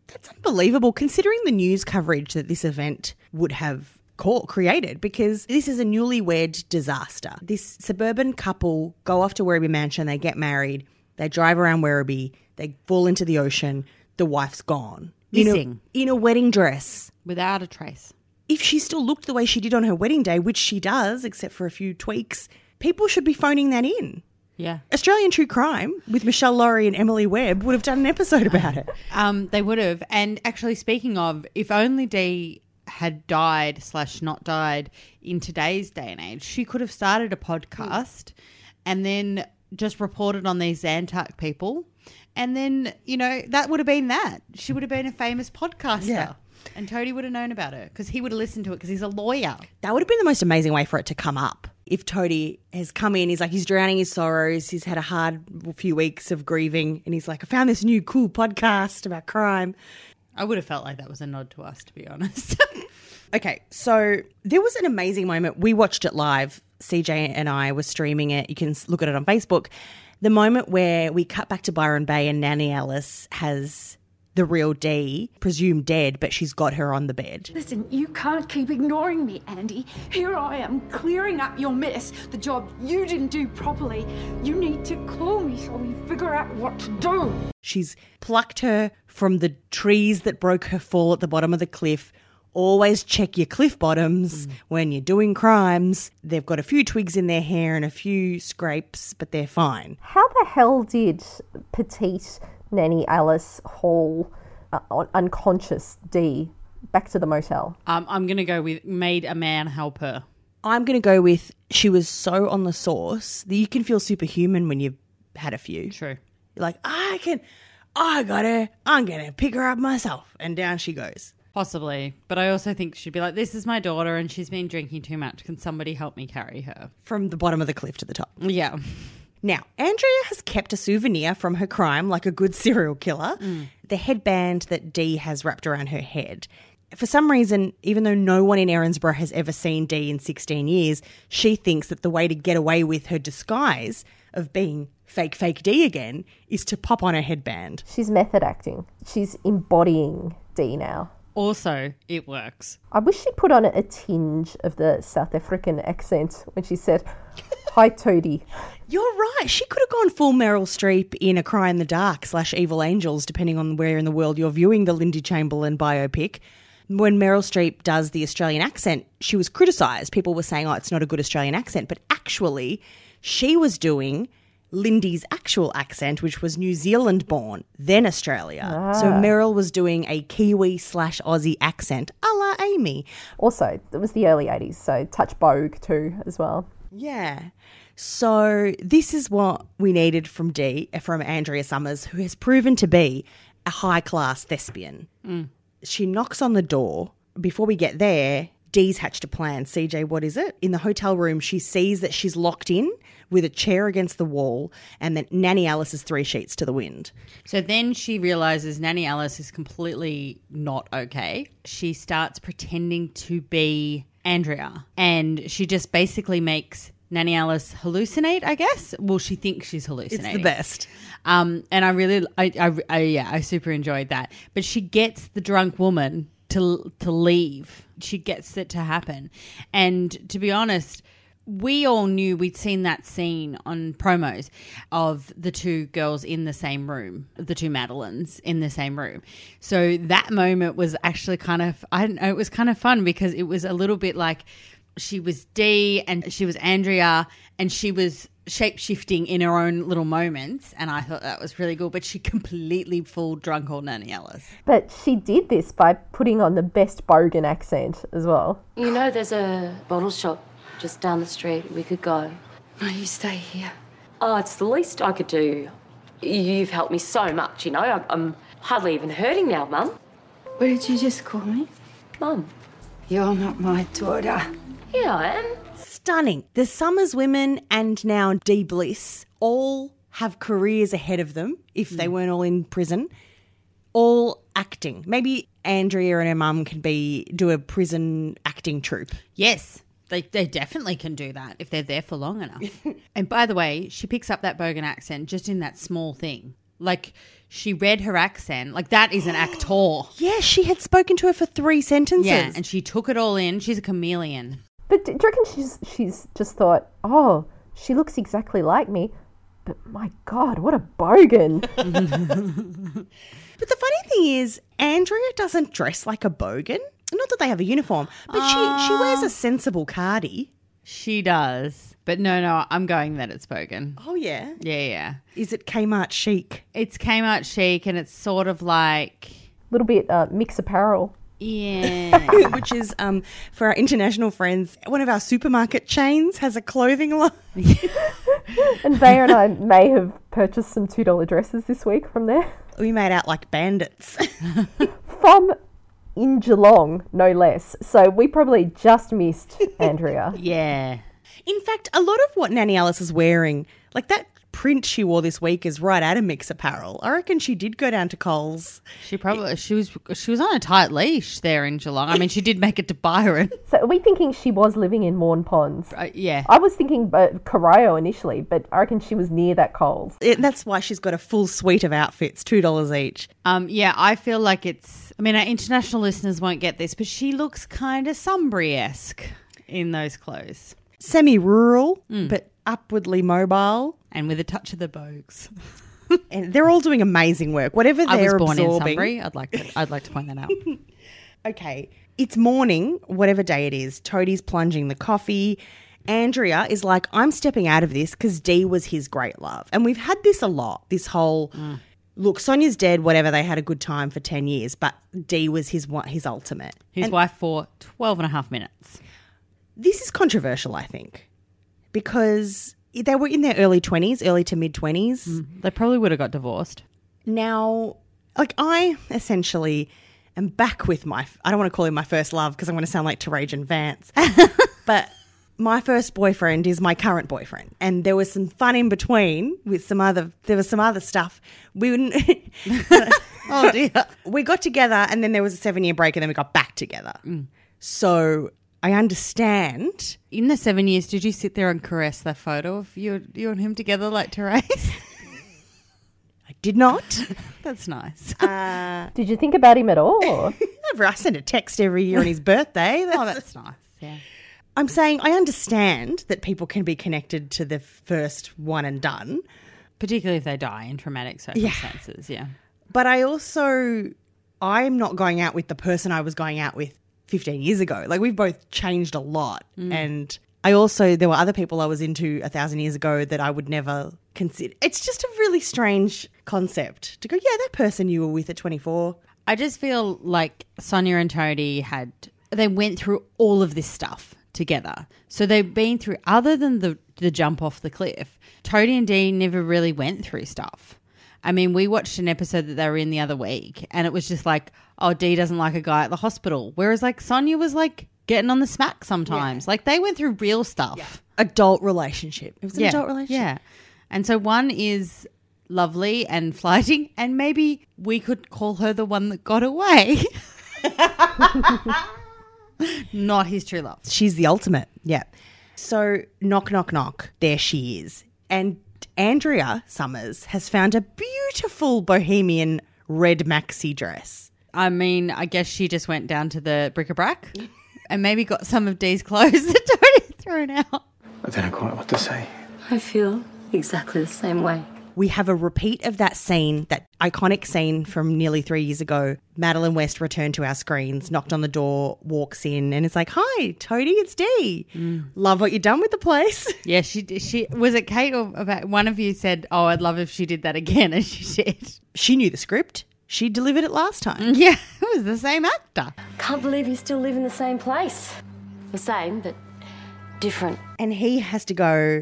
That's unbelievable considering the news coverage that this event would have caught, created because this is a newlywed disaster. This suburban couple go off to Werribee Mansion, they get married, they drive around Werribee, they fall into the ocean, the wife's gone. In a- in a wedding dress. Without a trace. if she still looked the way she did on her wedding day, which she does, except for a few tweaks, people should be phoning that in. Yeah. Australian True Crime with Meshel Laurie and Emily Webb would have done an episode about it. <laughs> Um, they would have. And actually, speaking of, if only Dee had died slash not died in today's day and age, she could have started a podcast and then just reported on these Zantac people. And then, you know, that would have been that. She would have been a famous podcaster. Yeah. And Toadie would have known about her because he would have listened to it because he's a lawyer. That would have been the most amazing way for it to come up. If Toadie has come in, he's like, he's drowning his sorrows. He's had a hard few weeks of grieving. And he's like, I found this new cool podcast about crime. I would have felt like that was a nod to us, to be honest. <laughs> Okay, so there was an amazing moment. We watched it live. CJ and I were streaming it. You can look at it on Facebook. The moment where we cut back to Byron Bay and Nanny Alice has the real D, presumed dead, but she's got her on the bed. Listen, you can't keep ignoring me, Andy. Here I am clearing up your mess, the job you didn't do properly. You need to call me so we figure out what to do. She's plucked her from the trees that broke her fall at the bottom of the cliff. Always check your cliff bottoms when you're doing crimes. They've got a few twigs in their hair and a few scrapes, but they're fine. How the hell did petite Nanny Alice haul uh, unconscious D back to the motel? um, I'm going to go with made a man help her. I'm going to go with she was so on the sauce that you can feel superhuman when you've had a few. True. You're like, I can, I got her. I'm going to pick her up myself. And down she goes. Possibly. But I also think she'd be like, this is my daughter and she's been drinking too much. Can somebody help me carry her? From the bottom of the cliff to the top. Yeah. Now, Andrea has kept a souvenir from her crime like a good <laughs> serial killer mm. the headband that Dee has wrapped around her head. For some reason, even though no one in Erinsborough has ever seen Dee in 16 years, she thinks that the way to get away with her disguise of being fake, fake Dee again is to pop on her headband. She's method acting. She's embodying D now. Also, it works. I wish she'd put on a tinge of the South African accent when she said, Hi, Toadie. You're right. She could have gone full Meryl Streep in A Cry in the Dark slash Evil Angels, depending on where in the world you're viewing the Lindy Chamberlain biopic. When Meryl Streep does the Australian accent, she was criticised. People were saying, oh, it's not a good Australian accent. But actually, she was doing Lindy's actual accent, which was New Zealand born, then Australia. So ah. Meryl was doing a Kiwi slash Aussie accent, a la Amy. Also, it was the early 80s, so touch Bogue too, as well. Yeah. So this is what we needed from D from Andrea Summers, who has proven to be a high class thespian. Mm. She knocks on the door. Before we get there, Dee's hatched a plan. CJ, what is it? In the hotel room, she sees that she's locked in with a chair against the wall, and that Nanny Alice is three sheets to the wind. So then she realizes Nanny Alice is completely not okay. She starts pretending to be Andrea and she just basically makes Nanny Alice hallucinate, I guess. Well, she thinks she's hallucinating. It's the best. Um, and I really, I, I, I, yeah, I super enjoyed that. But she gets the drunk woman to to leave. She gets it to happen. And to be honest, we all knew we'd seen that scene on promos of the two girls in the same room, the two Madeleines in the same room. So that moment was actually kind of, I don't know, it was kind of fun because it was a little bit like she was Dee and she was Andrea and she was shape shifting in her own little moments. And I thought that was really cool. But she <laughs> completely fooled drunk old Nanny Alice. But she did this by putting on the best Bogan accent as well. You know, there's a bottle shop just down the street. We could go. No, you stay here. Oh, it's the least I could do. You've helped me so much, you know. I'm, I'm hardly even hurting now, Mum. What did you just call me? Mum. You're not my daughter. Yeah, I am. Stunning. The Summers women and now Dee Bliss all have careers ahead of them if they hmm. weren't all in prison. All acting. Maybe Andrea and her mum can be do a prison acting troupe. Yes. They, they definitely can do that if they're there for long enough. <laughs> and by the way, she picks up that Bogan accent just in that small thing. Like she read her accent. Like that is an <gasps> actor. Yeah, she had spoken to her for three sentences. Yeah, and she took it all in. She's a chameleon. But do you reckon she's she's just thought, oh, she looks exactly like me, but my God, what a bogan! <laughs> <laughs> But the funny thing is, Andrea doesn't dress like a bogan. Not that they have a uniform, but she, she wears a sensible cardi. She does. But no, no, I'm going that it's Bogan. Oh, yeah. Yeah, yeah. Is it Kmart chic? It's Kmart chic and it's sort of like A little bit uh, mix apparel. Yeah. <laughs> Which is, um, for our international friends, one of our supermarket chains has a clothing line. <laughs> And Vaya and I may have purchased some two dollar dresses this week from there. We made out like bandits. <laughs> From in Geelong, no less. So we probably just missed Andrea. yeah. In fact, a lot of what Nanny Alice is wearing, like that print she wore this week, is right out of Mix Apparel. I reckon she did go down to Coles. She probably she was she was on a tight leash there in Geelong. I mean, she did make it to Byron. So are we thinking she was living in Waurn Ponds? Uh, yeah. I was thinking uh, Corio initially, but I reckon she was near that Coles. It, that's why she's got a full suite of outfits, $2 each. Um, yeah, I feel like it's. I mean, our international listeners won't get this, but she looks kind of Sunbury esque in those clothes, Semi rural, but upwardly mobile. and with a touch of the bogues. <laughs> And they're all doing amazing work. Whatever I was they're born in absorbing. Sunbury. I'd like to. I'd like to point that out. <laughs> Okay, it's morning, whatever day it is. Toadie's plunging the coffee. Andrea is like, I'm stepping out of this because Dee was his great love. And we've had this a lot. This whole mm. look, Sonya's dead, whatever, they had a good time for 10 years, but Dee was his his ultimate. His wife for 12 and a half minutes. This is controversial, I think, because they were in their early 20s, early to mid 20s. Mm. They probably would have got divorced. Now, like I essentially am back with my I don't want to call him my first love because I'm going to sound like Tarajan Vance. <laughs> but my first boyfriend is my current boyfriend and there was some fun in between with some other there was some other stuff. We wouldn't <laughs> Oh dear. <laughs> we got together and then there was a 7 year break and then we got back together. Mm. So I understand. In the seven years, did you sit there and caress that photo of you, you and him together like Terese? <laughs> I did not. <laughs> That's nice. Uh, did you think about him at all? or- <laughs> I send a text every year on his birthday. oh, That's- that's nice. Yeah. I'm saying I understand that people can be connected to the first one and done, Particularly if they die in traumatic circumstances. Yeah. but I also I'm not going out with the person I was going out with 15 years ago. Like we've both changed a lot, mm. and I also there were other people I was into a thousand years ago that I would never consider. It's just a really strange concept to go. Yeah, that person you were with at 24. I just feel like Sonya and Toadie had they went through all of this stuff together. So they've been through other than the the jump off the cliff. Toadie and Dean never really went through stuff. I mean, we watched an episode that they were in the other week and it was just like, oh, Dee doesn't like a guy at the hospital. Whereas like Sonya was like getting on the smack sometimes. Like they went through real stuff. Adult relationship. It was an Yeah. adult relationship. Yeah. And so one is lovely and flighting, and maybe we could call her the one that got away. <laughs> Not his true love. She's the ultimate. Yeah. So knock, knock, knock. There she is. And Andrea Somers has found a beautiful bohemian red maxi dress. I mean, I guess she just went down to the bric-a-brac and maybe got some of Dee's clothes <laughs> that Tony had thrown out. I don't know quite what to say. I feel exactly the same way. We have a repeat of that scene, that iconic scene from nearly three years ago. Madeleine West returned to our screens, knocked on the door, walks in, and it's like, "Hi, Toadie, it's Dee. Mm. Love what you've done with the place." <laughs> Yeah, she she was it Kate or about one of you said, "Oh, I'd love if she did that again," <laughs> and she did. she knew the script. She delivered it last time. <laughs> Yeah, it was the same actor. Can't believe you still live in the same place. The same, but different. And he has to go,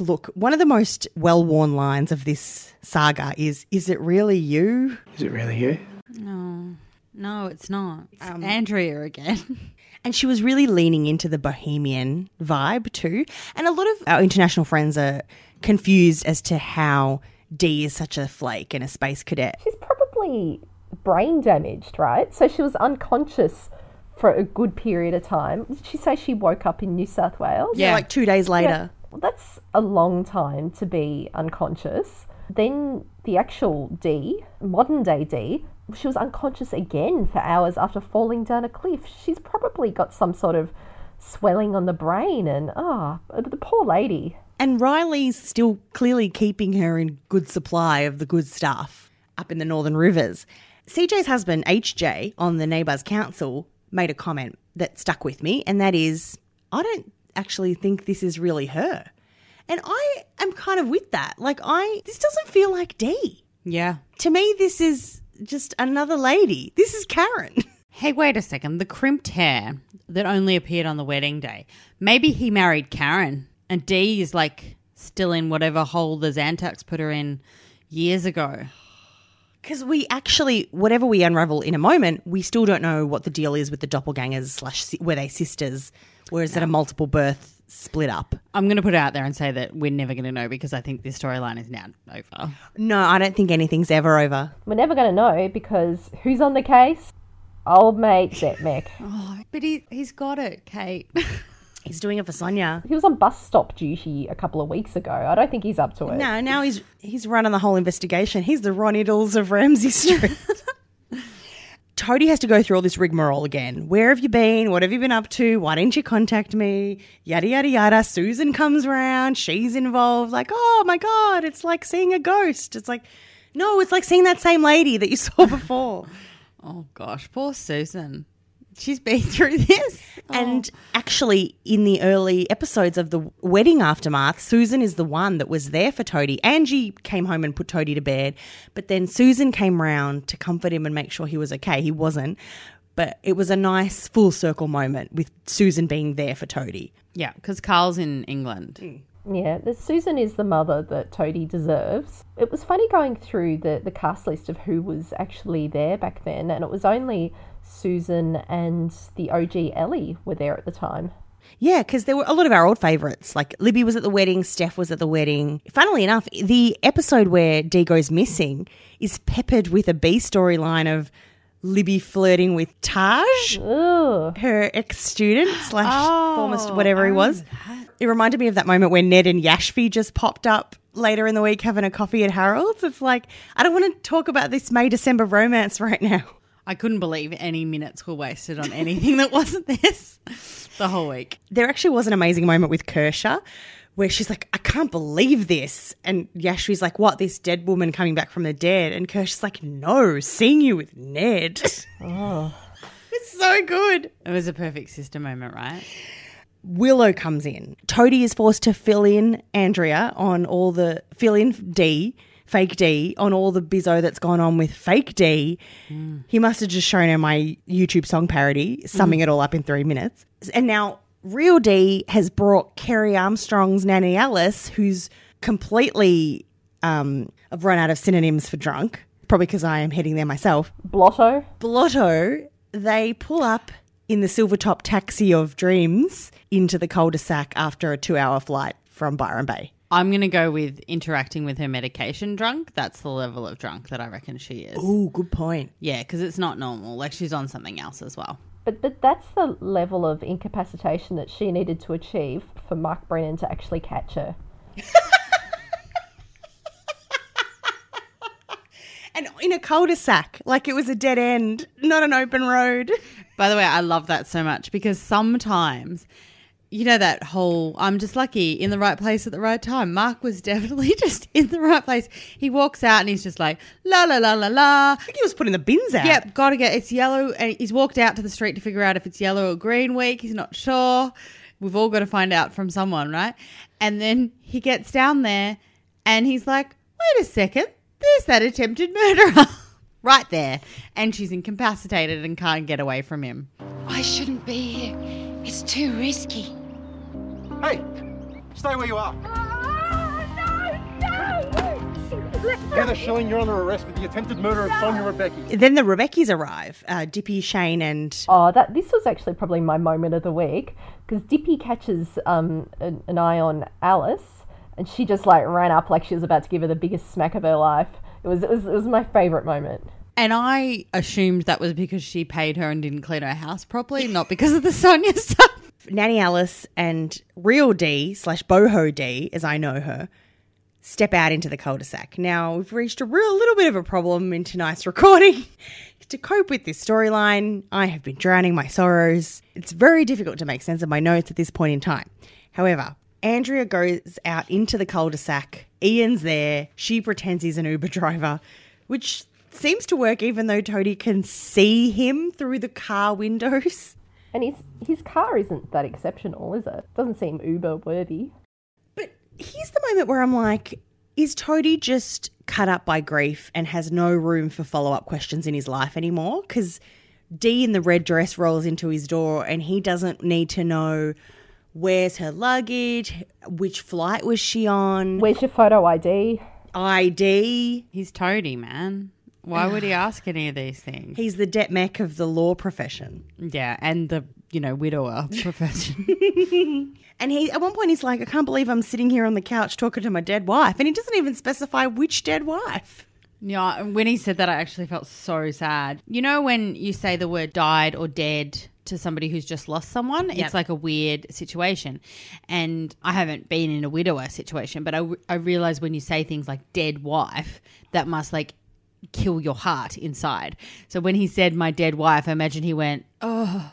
look, one of the most well worn lines of this saga is, Is it really you? Is it really you? No, no, it's not. It's um, Andrea again. <laughs> And she was really leaning into the bohemian vibe too. And a lot of our international friends are confused as to how Dee is such a flake and a space cadet. She's probably brain damaged, right? So she was unconscious for a good period of time. Did she say she woke up in New South Wales? Yeah, Yeah. like two days later. Well, that's a long time to be unconscious. Then the actual D, modern day D, she was unconscious again for hours after falling down a cliff. She's probably got some sort of swelling on the brain, and ah, the poor lady. And Riley's still clearly keeping her in good supply of the good stuff up in the Northern Rivers. CJ's husband, HJ, on the Neighbours Council, made a comment that stuck with me, and that is I don't actually think this is really her. And I am kind of with that. Like, I, this doesn't feel like Dee. Yeah. To me, this is just another lady. This is Karen. <laughs> Hey, wait a second. The crimped hair that only appeared on the wedding day. Maybe he married Karen and Dee is like still in whatever hole the Zantacs put her in years ago. Because we actually, whatever we unravel in a moment, we still don't know what the deal is with the doppelgangers slash were they sisters, or is it a multiple birth split up? I'm going to put it out there and say that we're never going to know because I think this storyline is now over. No, I don't think anything's ever over. We're never going to know because who's on the case? Old mate Zetmek. <laughs> Oh, but he, he's got it, Kate. <laughs> He's doing it for Sonya. He was on bus stop duty a couple of weeks ago. I don't think he's up to it. No, now he's he's running the whole investigation. He's the Ron Iddles of Ramsay <laughs> Street. Toadie has to go through all this rigmarole again. Where have you been? What have you been up to? Why didn't you contact me? Yada yada yada. Susan comes round. She's involved. Like, oh my god, it's like seeing a ghost. It's like, no, it's like seeing that same lady that you saw before. <laughs> oh, gosh. Poor Susan. She's been <laughs> through this. And actually, in the early episodes of the wedding aftermath, Susan is the one that was there for Toadie. Angie came home and put Toadie to bed, but then Susan came round to comfort him and make sure he was okay. He wasn't. But it was a nice full circle moment with Susan being there for Toadie. Yeah, because Karl's in England. Mm. Yeah, the- Susan is the mother that Toadie deserves. It was funny going through the, the cast list of who was actually there back then, and it was only Susan and the OG Ellie were there at the time. Yeah, because there were a lot of our old favourites. Like Libby was at the wedding, Steph was at the wedding. Funnily enough, the episode where Dee goes missing is peppered with a B storyline of Libby flirting with Taj. Ugh. her ex student slash <gasps> former whatever he was. It reminded me of that moment when Ned and Yashvi just popped up later in the week having a coffee at Harold's. It's like, I don't want to talk about this May December romance <laughs> right now. I couldn't believe any minutes were wasted on anything that wasn't this the whole week. There actually was an amazing moment with Kirsha where she's like, I can't believe this. And Yashvi's like, What, this dead woman coming back from the dead? And Kirsha's like, No, seeing you with Ned. <laughs> Oh. it's so good. It was a perfect sister moment, right? Willow comes in. Toadie is forced to fill in Andrea on all the fill in D, fake D, on all the bizzo that's gone on with fake D. He must have just shown her my YouTube song parody, summing it all up in three minutes. And now Real D has brought Kerry Armstrong's Nanny Alice, who's completely um I've run out of synonyms for drunk, probably because I am heading there myself. Blotto. Blotto, they pull up in the Silvertop taxi of dreams into the cul-de-sac after a two-hour flight from Byron Bay. I'm going to go with interacting with her medication drunk. That's the level of drunk that I reckon she is. Oh, good point. Yeah, because it's not normal. Like she's on something else as well. But but that's the level of incapacitation that she needed to achieve for Mark Brennan to actually catch her. <laughs> And in a cul-de-sac, like it was a dead end, not an open road. By the way, I love that so much because sometimes, you know, that whole I'm just lucky in the right place at the right time. Mark was <laughs> definitely just in the right place. He walks out and he's just like, la la la la la. I think he was putting the bins out. Yep, gotta get it's yellow. And he's walked out to the street to figure out if it's yellow or green week. He's not sure. We've all got to find out from someone, right? And then he gets down there and he's like, wait a second, there's that attempted murderer <laughs> right there. And she's incapacitated and can't get away from him. I shouldn't be here. It's too risky. Hey, stay where you are. no, Heather Schilling, you're under arrest for the attempted murder of Sonya Rebecchi. Then the Rebecchis arrive, uh, Dipi, Shane, and Oh, that this was actually probably my moment of the week because Dipi catches um, an, an eye on Alice, and she just like ran up like she was about to give her the biggest smack of her life. It was it was, it was my favorite moment. And I assumed that was because she paid her and didn't clean her house properly, not because of the <laughs> Sonya stuff. Nanny Alice and real D slash boho D, as I know her, step out into the cul-de-sac. Now we've reached a real little bit of a problem in tonight's <laughs> recording. to cope with this storyline, I have been drowning my sorrows. It's very difficult to make sense of my notes at this point in time. However, Andrea goes out into the cul-de-sac. Ian's there. She pretends he's an Uber driver, which seems to work even though Toadie can see him through the car windows. <laughs> And his his car isn't that exceptional, is it? Doesn't seem Uber worthy. But here's the moment where I'm like, is Toadie just cut up by grief and has no room for follow up questions in his life anymore? Because D in the red dress rolls into his door and he doesn't need to know where's her luggage, which flight was she on, Where's your photo ID? ID. He's Toadie, man. Why would he <sighs> ask any of these things? He's the det mech of the law profession. Yeah, and the, you know, widower <laughs> profession. <laughs> And he at one point he's like, I can't believe I'm sitting here on the couch talking to my dead wife. And he doesn't even specify which dead wife. yeah, and when he said that, I actually felt so sad. You know, when you say the word died or dead to somebody who's just lost someone, Yep. it's like a weird situation. And I haven't been in a widower situation, but I, I realize when you say things like dead wife, that must like kill your heart inside. So when he said my dead wife, I imagine he went, oh,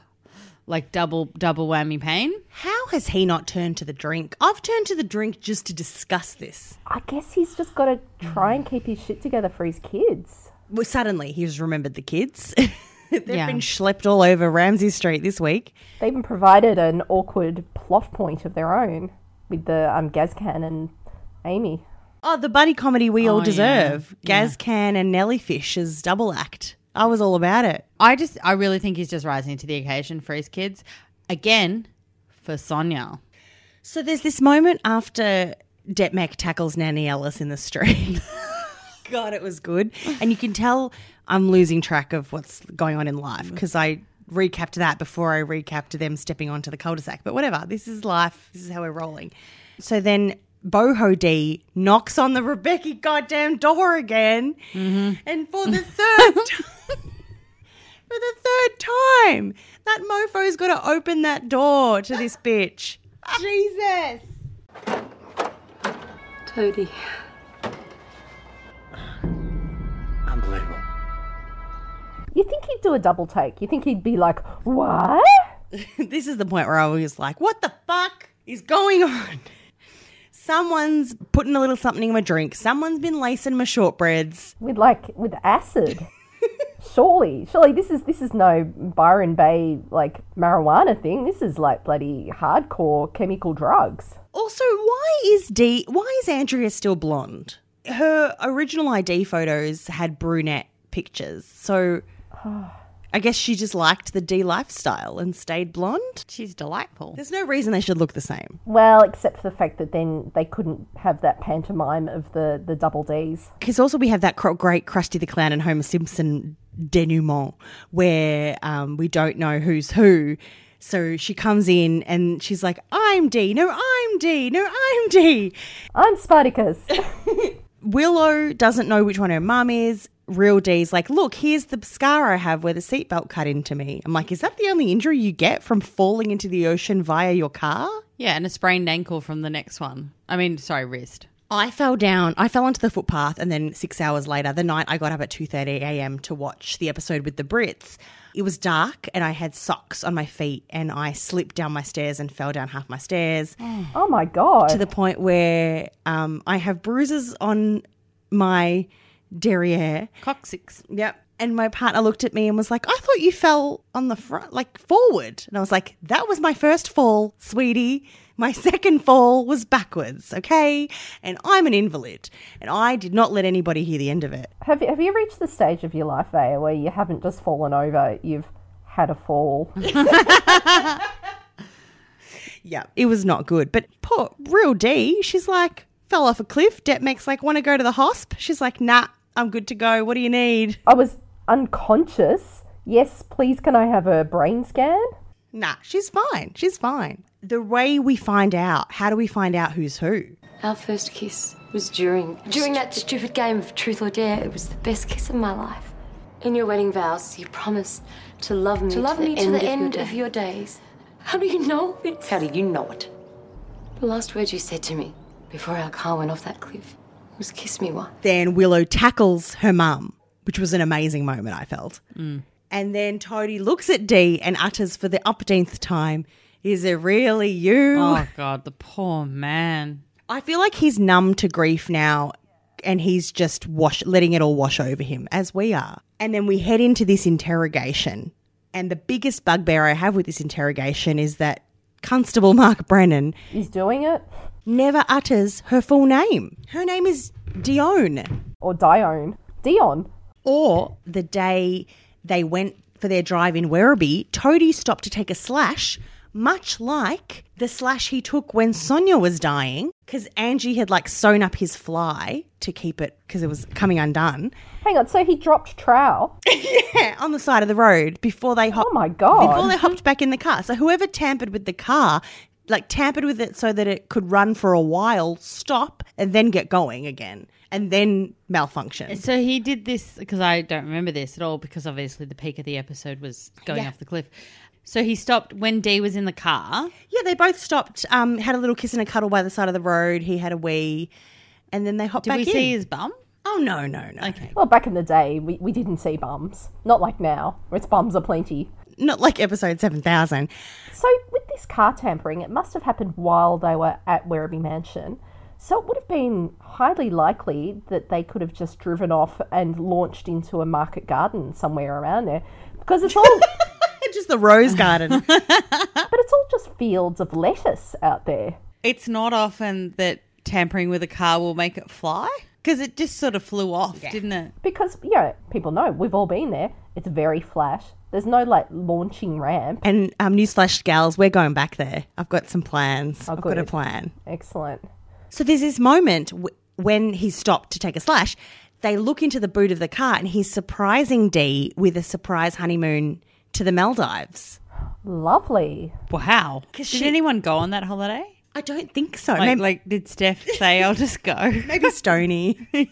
like double, double whammy pain. How has he not turned to the drink? I've turned to the drink just to discuss this. I guess he's just got to try and keep his shit together for his kids. Well, suddenly he's remembered the kids. <laughs> They've Yeah. been schlepped all over Ramsay Street this week. They even provided an awkward plot point of their own with the um, Gazcan and Amy. Oh, the buddy comedy we all Oh, deserve. yeah. Gazcan and Nellie Fish as double act. I was all about it. I just, I really think he's just rising to the occasion for his kids. Again, for Sonya. So there's this moment after Detmec tackles Nanny Alice in the street. <laughs> God, it was good. And you can tell I'm losing track of what's going on in life mm. because I recapped that before I recapped them stepping onto the cul-de-sac. But whatever, this is life. This is how we're rolling. So then Boho D knocks on the Rebecchi goddamn door again. Mm-hmm. And for the third time, <laughs> <laughs> for the third time, that mofo's got to open that door to this bitch. Jesus. Toadie. Unbelievable. You think he'd do a double take? You think he'd be like, what? <laughs> this is the point where I was like, what the fuck is going on? Someone's putting a little something in my drink. Someone's been lacing my shortbreads. With like, with acid? <laughs> surely, surely this is this is no Byron Bay like marijuana thing. This is like bloody hardcore chemical drugs. Also, why is D why is Andrea still blonde? Her original ID photos had brunette pictures. So <sighs> I guess she just liked the D lifestyle and stayed blonde. She's delightful. There's no reason they should look the same. Well, except for the fact that then they couldn't have that pantomime of the the double D's. Because also we have that great Krusty the Clown and Homer Simpson denouement where um, we don't know who's who. So she comes in and she's like, "I'm D. No, I'm D. No, I'm D." I'm Spartacus. <laughs> Willow doesn't know which one her mum is. Real D's like, look, here's the scar I have where the seatbelt cut into me. I'm like, is that the only injury you get from falling into the ocean via your car? Yeah, and a sprained ankle from the next one. I mean, sorry, wrist. I fell down. I fell onto the footpath, and then six hours later, the night I got up at two thirty a.m. to watch the episode with the Brits, it was dark, and I had socks on my feet, and I slipped down my stairs and fell down half my stairs oh my god. to the point where um, I have bruises on my derriere. Coccyx. Yep. And my partner looked at me and was like, I thought you fell on the front, like forward. And I was like, that was my first fall, sweetie. My second fall was backwards, okay? And I'm an invalid. And I did not let anybody hear the end of it. have you, have you reached the stage of your life, Vaya, where you haven't just fallen over, you've had a fall? <laughs> Yeah. It was not good. But poor real D, she's like, fell off a cliff. Detmec's like, want to go to the hosp? She's like, nah, I'm good to go. What do you need? I was unconscious. Yes, please, can I have a brain scan? Nah, she's fine. She's fine. The way we find out, how do we find out who's who? Our first kiss was during during that stupid game of truth or dare. It was the best kiss of my life. In your wedding vows, you promised to love me To love the me to end the of your end of your days. How do you know this? How do you know it? The last words you said to me before our car went off that cliff was kiss me once. Then Willow tackles her mum, which was an amazing moment, I felt. Mm. And then Toadie looks at Dee and utters for the upteenth time, Is it really you? Oh God, the poor man. I feel like he's numb to grief now and he's just wash letting it all wash over him as we are. And then we head into this interrogation. And the biggest bugbear I have with this interrogation is that Constable Mark Brennan He's doing it. Never utters her full name. Her name is Dione. Or Dione. Dion. Or the day they went for their drive in Werribee, Toadie stopped to take a slash, much like the slash he took when Sonya was dying, because Angie had like sewn up his fly to keep it because it was coming undone Hang on, so he dropped trowel. <laughs> yeah, on the side of the road before they oh hopped. Oh my God. Before they hopped back in the car. So whoever tampered with the car, like tampered with it so that it could run for a while, stop, and then get going again, and then malfunction. So he did this because I don't remember this at all because obviously the peak of the episode was going Yeah. off the cliff. So he stopped when Dee was in the car. Yeah, they both stopped, um, had a little kiss and a cuddle by the side of the road. He had a wee, and then they hopped Did back we in. see his bum? Oh no, no, no. Okay. Well, back in the day, we, we didn't see bums. Not like now, where it's bums aplenty. Not like episode seven thousand. So, with this car tampering, it must have happened while they were at Werribee Mansion. So, it would have been highly likely that they could have just driven off and launched into a market garden somewhere around there. Because it's all, <laughs> Just the rose garden. <laughs> but it's all just fields of lettuce out there. It's not often that tampering with a car will make it fly because it just sort of flew off, didn't it? Because, you know, people know, we've all been there. It's very flat. There's no, like, launching ramp. and um, newsflash, gals, we're going back there. I've got some plans. I've got a plan. Excellent. So there's this moment w- when he stopped to take a slash. They look into the boot of the car and he's surprising Dee with a surprise honeymoon to the Maldives. Lovely. Wow. Did she- anyone go on that holiday? I don't think so. Like, maybe, like did Steph say, I'll just go? <laughs> maybe Stony. <laughs>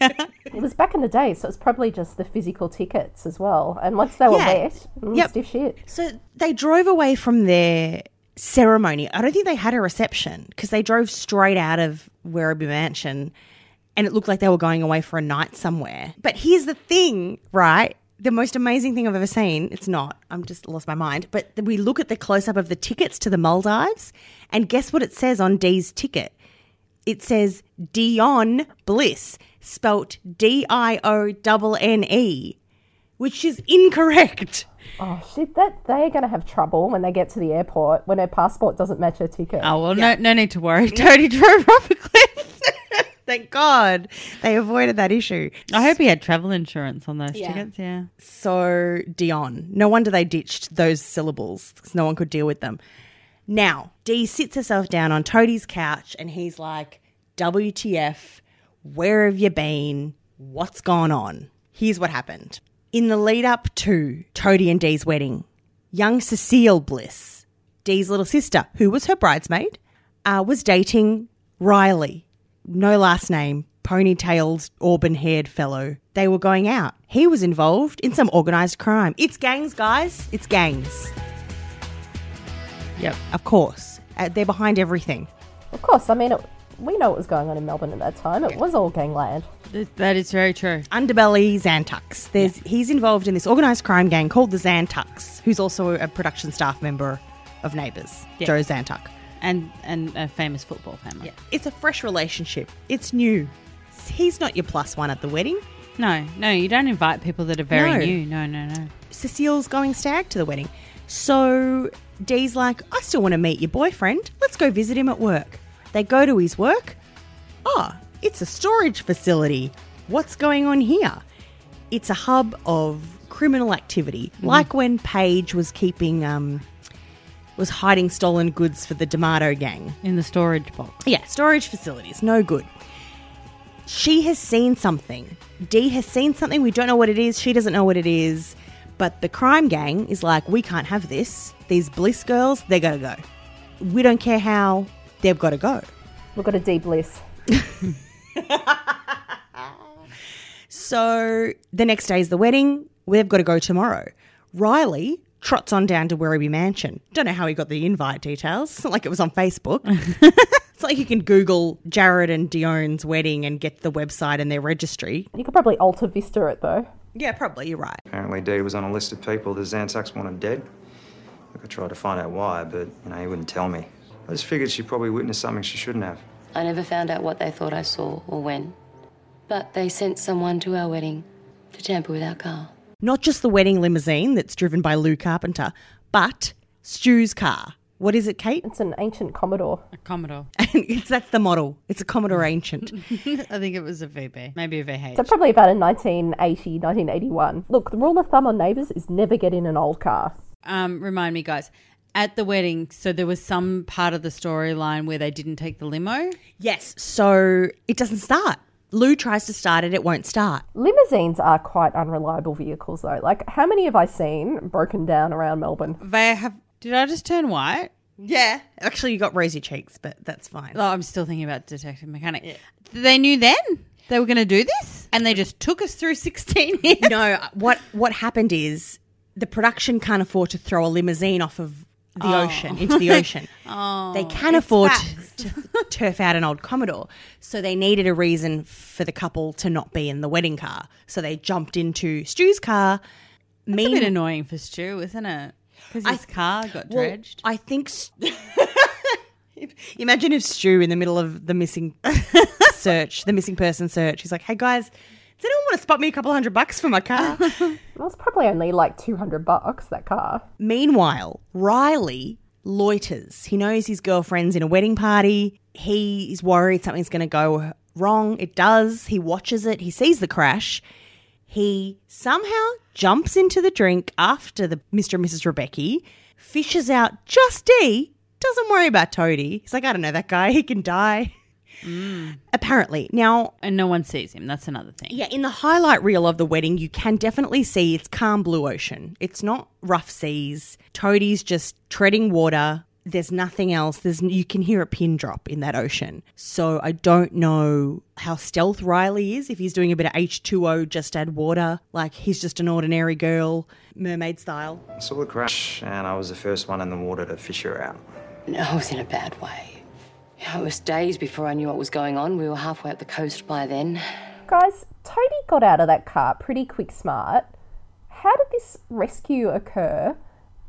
It was back in the day, so it's probably just the physical tickets as well. And once they were Yeah. wet, mm, Yep. stiff shit. so they drove away from their ceremony. I don't think they had a reception because they drove straight out of Werribee Mansion and it looked like they were going away for a night somewhere. But here's the thing, right? The most amazing thing I've ever seen, it's not, I'm just lost my mind, but we look at the close up of the tickets to the Maldives and guess what it says on Dee's ticket? It says Dion Bliss, spelt D I O N N E, which is incorrect. Oh shit! That they are going to have trouble when they get to the airport when her passport doesn't match her ticket. Oh, well, no, no need to worry. <laughs> Toadie drove off a cliff. <laughs> Thank God they avoided that issue. I hope he had travel insurance on those tickets, yeah. So, Dion. No wonder they ditched those syllables because no one could deal with them. Now, Dee sits herself down on Toadie's couch and he's like, WTF, where have you been? What's gone on? Here's what happened. In the lead up to Toadie and Dee's wedding, young Cecile Bliss, Dee's little sister, who was her bridesmaid, uh, was dating Riley. No last name, ponytailed, auburn haired fellow. They were going out. He was involved in some organised crime. It's gangs, guys. It's gangs. Yep. Of course. Uh, they're behind everything. Of course, I mean, it, we know what was going on in Melbourne at that time. It was all gangland. That is very true. Underbelly Xantucks. There's he's involved in this organised crime gang called the Xantucks, who's also a production staff member of Neighbours, Yeah. Joe Xantuck. And and a famous football family. Yeah. It's a fresh relationship. It's new. He's not your plus one at the wedding. No, no, you don't invite people that are very No. new. No, no, no. Cecile's going stag to the wedding. So Dee's like, I still want to meet your boyfriend. Let's go visit him at work. They go to his work. Oh, it's a storage facility. What's going on here? It's a hub of criminal activity, like when Paige was keeping, um, was hiding stolen goods for the D'Amato gang. In the storage box. Yeah, storage facilities, no good. She has seen something. Dee has seen something. We don't know what it is. She doesn't know what it is. But the crime gang is like, we can't have this. These bliss girls, they gotta go. We don't care how, they've gotta go. We've got a deep bliss. <laughs> So the next day is the wedding. We've got to go tomorrow. Riley trots on down to Werribee Mansion. Don't know how he got the invite details. It's <laughs> not like it was on Facebook. <laughs> it's like you can Google Jared and Dion's wedding and get the website and their registry. You could probably Alta Vista it though. Yeah, probably. You're right. Apparently, Dee was on a list of people the Zantacs wanted dead. Look, I tried to find out why, but you know he wouldn't tell me. I just figured she probably witnessed something she shouldn't have. I never found out what they thought I saw or when. But they sent someone to our wedding to tamper with our car. Not just the wedding limousine that's driven by Lou Carpenter, but Stu's car. What is it, Kate? It's an ancient Commodore. A Commodore. <laughs> it's, that's the model. It's a Commodore Ancient. <laughs> I think it was a VB, maybe a VH. So probably about a 1980, 1981. Look, the rule of thumb on neighbours is never get in an old car. Um, remind me, guys. At the wedding, so there was some part of the storyline where they didn't take the limo. yes, so it doesn't start. Lou tries to start it, it won't start. Limousines are quite unreliable vehicles though. Like how many have I seen broken down around Melbourne? They have. Did I just turn white? Yeah. Actually, you got rosy cheeks, but that's fine. Oh, I'm still thinking about Detective Mechanic. Yeah. They knew then they were going to do this, and they just took us through 16 years. no, what what happened is the production can't afford to throw a limousine off of the oh. ocean into the ocean. <laughs> Oh, they can afford to, <laughs> to turf out an old Commodore, so they needed a reason for the couple to not be in the wedding car. So they jumped into Stu's car. A Mean- bit annoying for Stu, isn't it? Because his car got Well, dredged. I think. St- <laughs> Imagine if Stu, in the middle of the missing search, the missing person search, he's like, "Hey guys, does anyone want to spot me a couple hundred bucks for my car?" <laughs> Was probably only like 200 bucks, that car. Meanwhile, Riley loiters. He knows his girlfriend's in a wedding party. He is worried something's going to go wrong. It does. He watches it. He sees the crash. He somehow jumps into the drink after the Mr. and Mrs. Rebecchi, fishes out just D, doesn't worry about Toadie. He's like, I don't know that guy. He can die. <laughs> Mm. Apparently. Now, and no one sees him. That's another thing. yeah, in the highlight reel of the wedding, you can definitely see it's calm blue ocean. It's not rough seas. Toadie's just treading water. There's nothing else. There's you can hear a pin drop in that ocean. So I don't know how stealth Riley is. If he's doing a bit of H2O, just add water. Like he's just an ordinary girl, mermaid style. I saw the crash, and I was the first one in the water to fish her out. No, I was in a bad way. It was days before I knew what was going on. We were halfway up the coast by then. Guys, Toadie got out of that car pretty quick smart. How did this rescue occur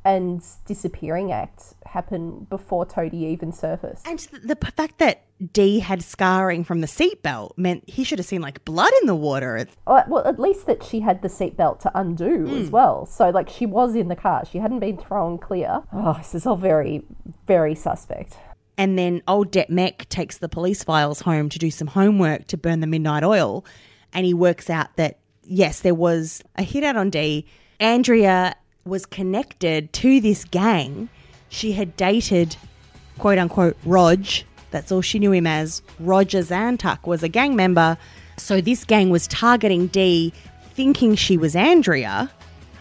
and disappearing act happen before Toadie even surfaced? And the, the fact that Dee had scarring from the seatbelt meant he should have seen like blood in the water. Well, well, at least that she had the seatbelt to undo hmm. as well. So, like, she was in the car. She hadn't been thrown clear. Oh, this is all very, very suspect. And then old Det Mech takes the police files home to do some homework to burn the midnight oil. And he works out that, yes, there was a hit out on D. Andrea was connected to this gang. She had dated, quote unquote, Rog. That's all she knew him as. Roger Zantuck was a gang member. So this gang was targeting D, thinking she was Andrea.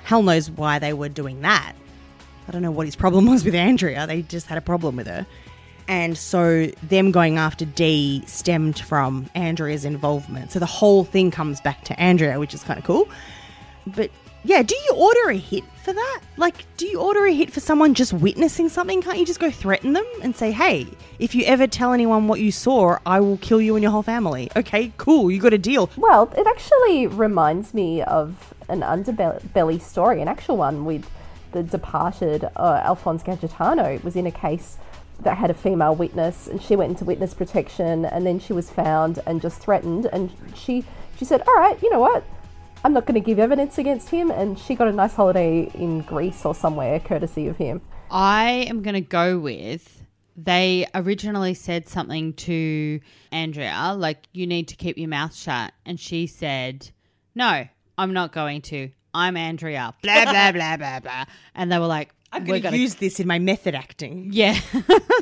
Hell knows why they were doing that. I don't know what his problem was with Andrea. They just had a problem with her. And so them going after D stemmed from Andrea's involvement. So the whole thing comes back to Andrea, which is kind of cool. But yeah, do you order a hit for that? Like, do you order a hit for someone just witnessing something? Can't you just go threaten them and say, hey, if you ever tell anyone what you saw, I will kill you and your whole family? Okay, cool, you got a deal. Well, it actually reminds me of an underbelly story, an actual one with the departed uh, Alphonse Gangitano. It was in a case that had a female witness, and she went into witness protection, and then she was found and just threatened, and she she said, "All right, you know what." I'm not going to give evidence against him, and she got a nice holiday in Greece or somewhere, courtesy of him. I am going to go with they originally said something to Andrea, like, you need to keep your mouth shut. And she said, no, I'm not going to. I'm Andrea. <laughs> Blah, blah, blah, blah, blah. And they were like, I'm going to use this in my method acting. Yeah.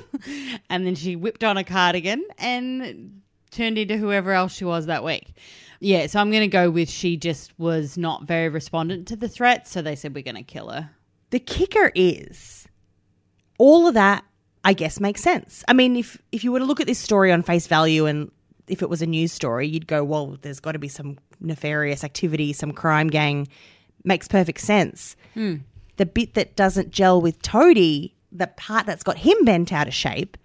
<laughs> and then she whipped on a cardigan and turned into whoever else she was that week. Yeah, so I'm going to go with she just was not very respondent to the threat. So they said, we're going to kill her. The kicker is all of that I guess makes sense. I mean, if if you were to look at this story on face value and if it was a news story, you'd go, well, there's got to be some nefarious activity, some crime gang makes perfect sense. The bit that doesn't gel with Toadie, the part that's got him bent out of shape,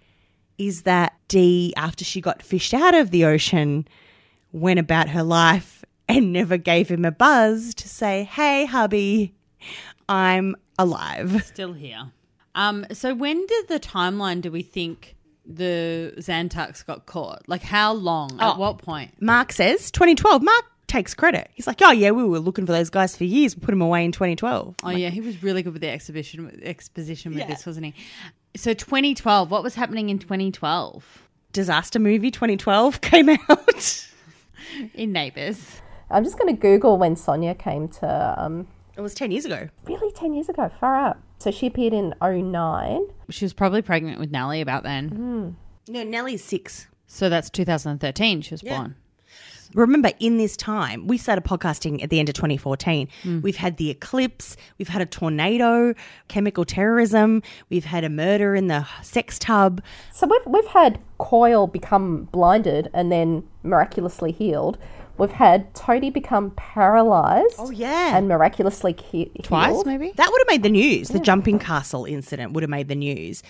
is that Dee, after she got fished out of the ocean, went about her life and never gave him a buzz to say, Hey, hubby, I'm alive. Still here. Um, so when did the timeline do we think the Xantax got caught? Like how long? At Oh. what point? Mark says 2012. Mark takes credit. He's like, Oh, yeah, we were looking for those guys for years. We put them away in 2012. Oh yeah, he was really good with the exhibition exposition with this, wasn't he? So 2012, what was happening in 2012 Disaster movie 2012 <laughs> came out. in Neighbours? I'm just going to Google when Sonya came to. Um, it was 10 years ago. really, 10 years ago, far out. So she appeared in 09. She was probably pregnant with Nellie about then. No, Nellie's six. So that's 2013. She was born. Remember in this time we started podcasting at the end of 2014 hmm. we've had the eclipse we've had a tornado chemical terrorism we've had a murder in the sex tub So we've, we've had Kyle become blinded and then miraculously healed. We've had Toadie become paralyzed. Oh, yeah. And miraculously he- Twice, healed. maybe. that would have made the news the jumping castle incident would have made the news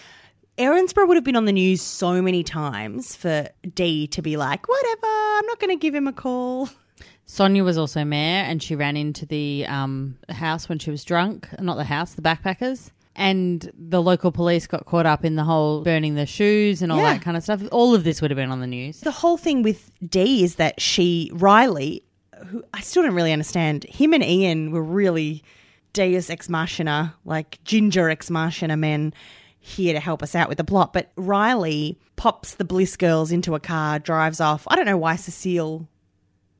Erinsborough would have been on the news so many times for D to be like, whatever, I'm not going to give him a call. Sonya was also mayor, and she ran into the um, house when she was drunk. Not the house, the backpackers. And the local police got caught up in the whole burning the shoes and all Yeah. that kind of stuff. All of this would have been on the news. The whole thing with D is that she, Riley, who I still don't really understand, him and Ian were really deus ex machina, like ginger ex machina men here to help us out with the plot. But Riley pops the Bliss girls into a car, drives off. I don't know why Cecile.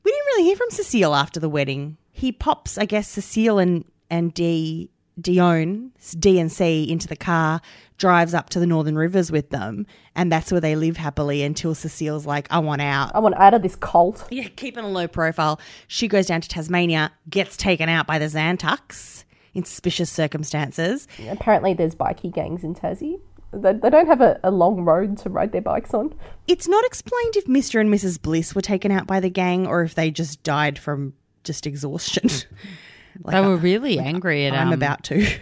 We didn't really hear from Cecile after the wedding. He pops, I guess, Cecile and, and Dee, Dion, D and C, into the car, drives up to the Northern Rivers with them, and that's where they live happily until Cecile's like, I want out. I want out of this cult. Yeah, keeping a low profile. She goes down to Tasmania, gets taken out by the Xantux in suspicious circumstances. Apparently, there's bikie gangs in Tassie. They, they don't have a, a long road to ride their bikes on. It's not explained if Mr. and Mrs. Bliss were taken out by the gang or if they just died from just exhaustion. <laughs> like they were I- really angry at. I'm um, about to. <laughs>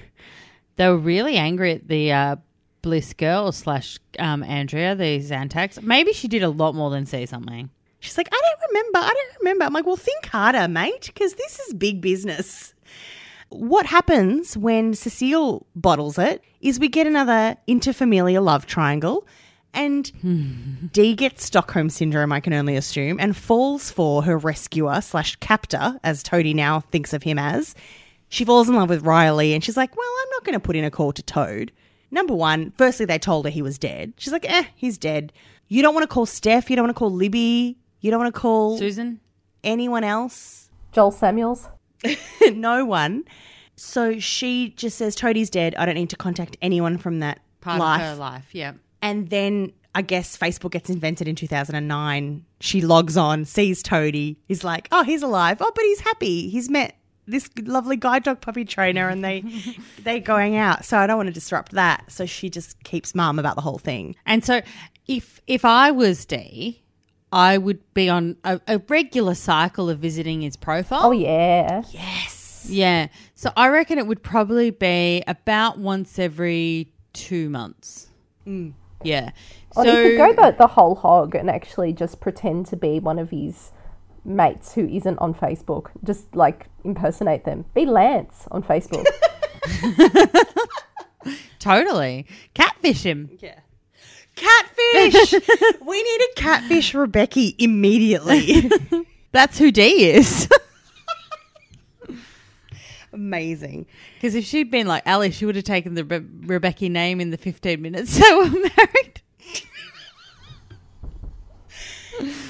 They were really angry at the uh, Bliss girl slash um, Andrea, the Xantax. Maybe she did a lot more than say something. She's like, I don't remember. I don't remember. I'm like, well, think harder, mate, because this is big business. What happens when Cecile bottles it is we get another interfamilial love triangle, and Dee gets Stockholm syndrome, I can only assume, and falls for her rescuer slash captor, as Toadie now thinks of him as. She falls in love with Riley, and she's like, well, I'm not going to put in a call to Toad. Number one, firstly, they told her he was dead. She's like, eh, he's dead. You don't want to call Steph. You don't want to call Libby. You don't want to call Susan? anyone else. Joel Samuels. <laughs> no one. So she just says, Toadie's dead. I don't need to contact anyone from that Part life. of her life, yeah. And then I guess Facebook gets invented in 2009. She logs on, sees Toadie, is like, oh, he's alive. Oh, but he's happy. He's met this lovely guide dog puppy trainer and they <laughs> they're going out. So I don't want to disrupt that. So she just keeps mum about the whole thing. And so if if I was Dee, I would be on a, a regular cycle of visiting his profile. Oh, yeah. Yes. Yeah. So I reckon it would probably be about once every two months. Mm. Yeah. Or so you could go the, the whole hog and actually just pretend to be one of his mates who isn't on Facebook. Just like impersonate them. Be Lance on Facebook. <laughs> totally catfish him. Yeah. Catfish! <laughs> we need a catfish Rebecchi immediately. <laughs> That's who Dee is. <laughs> Amazing. Because if she'd been like Ali, she would have taken the Re- Rebecchi name in the 15 minutes they were married.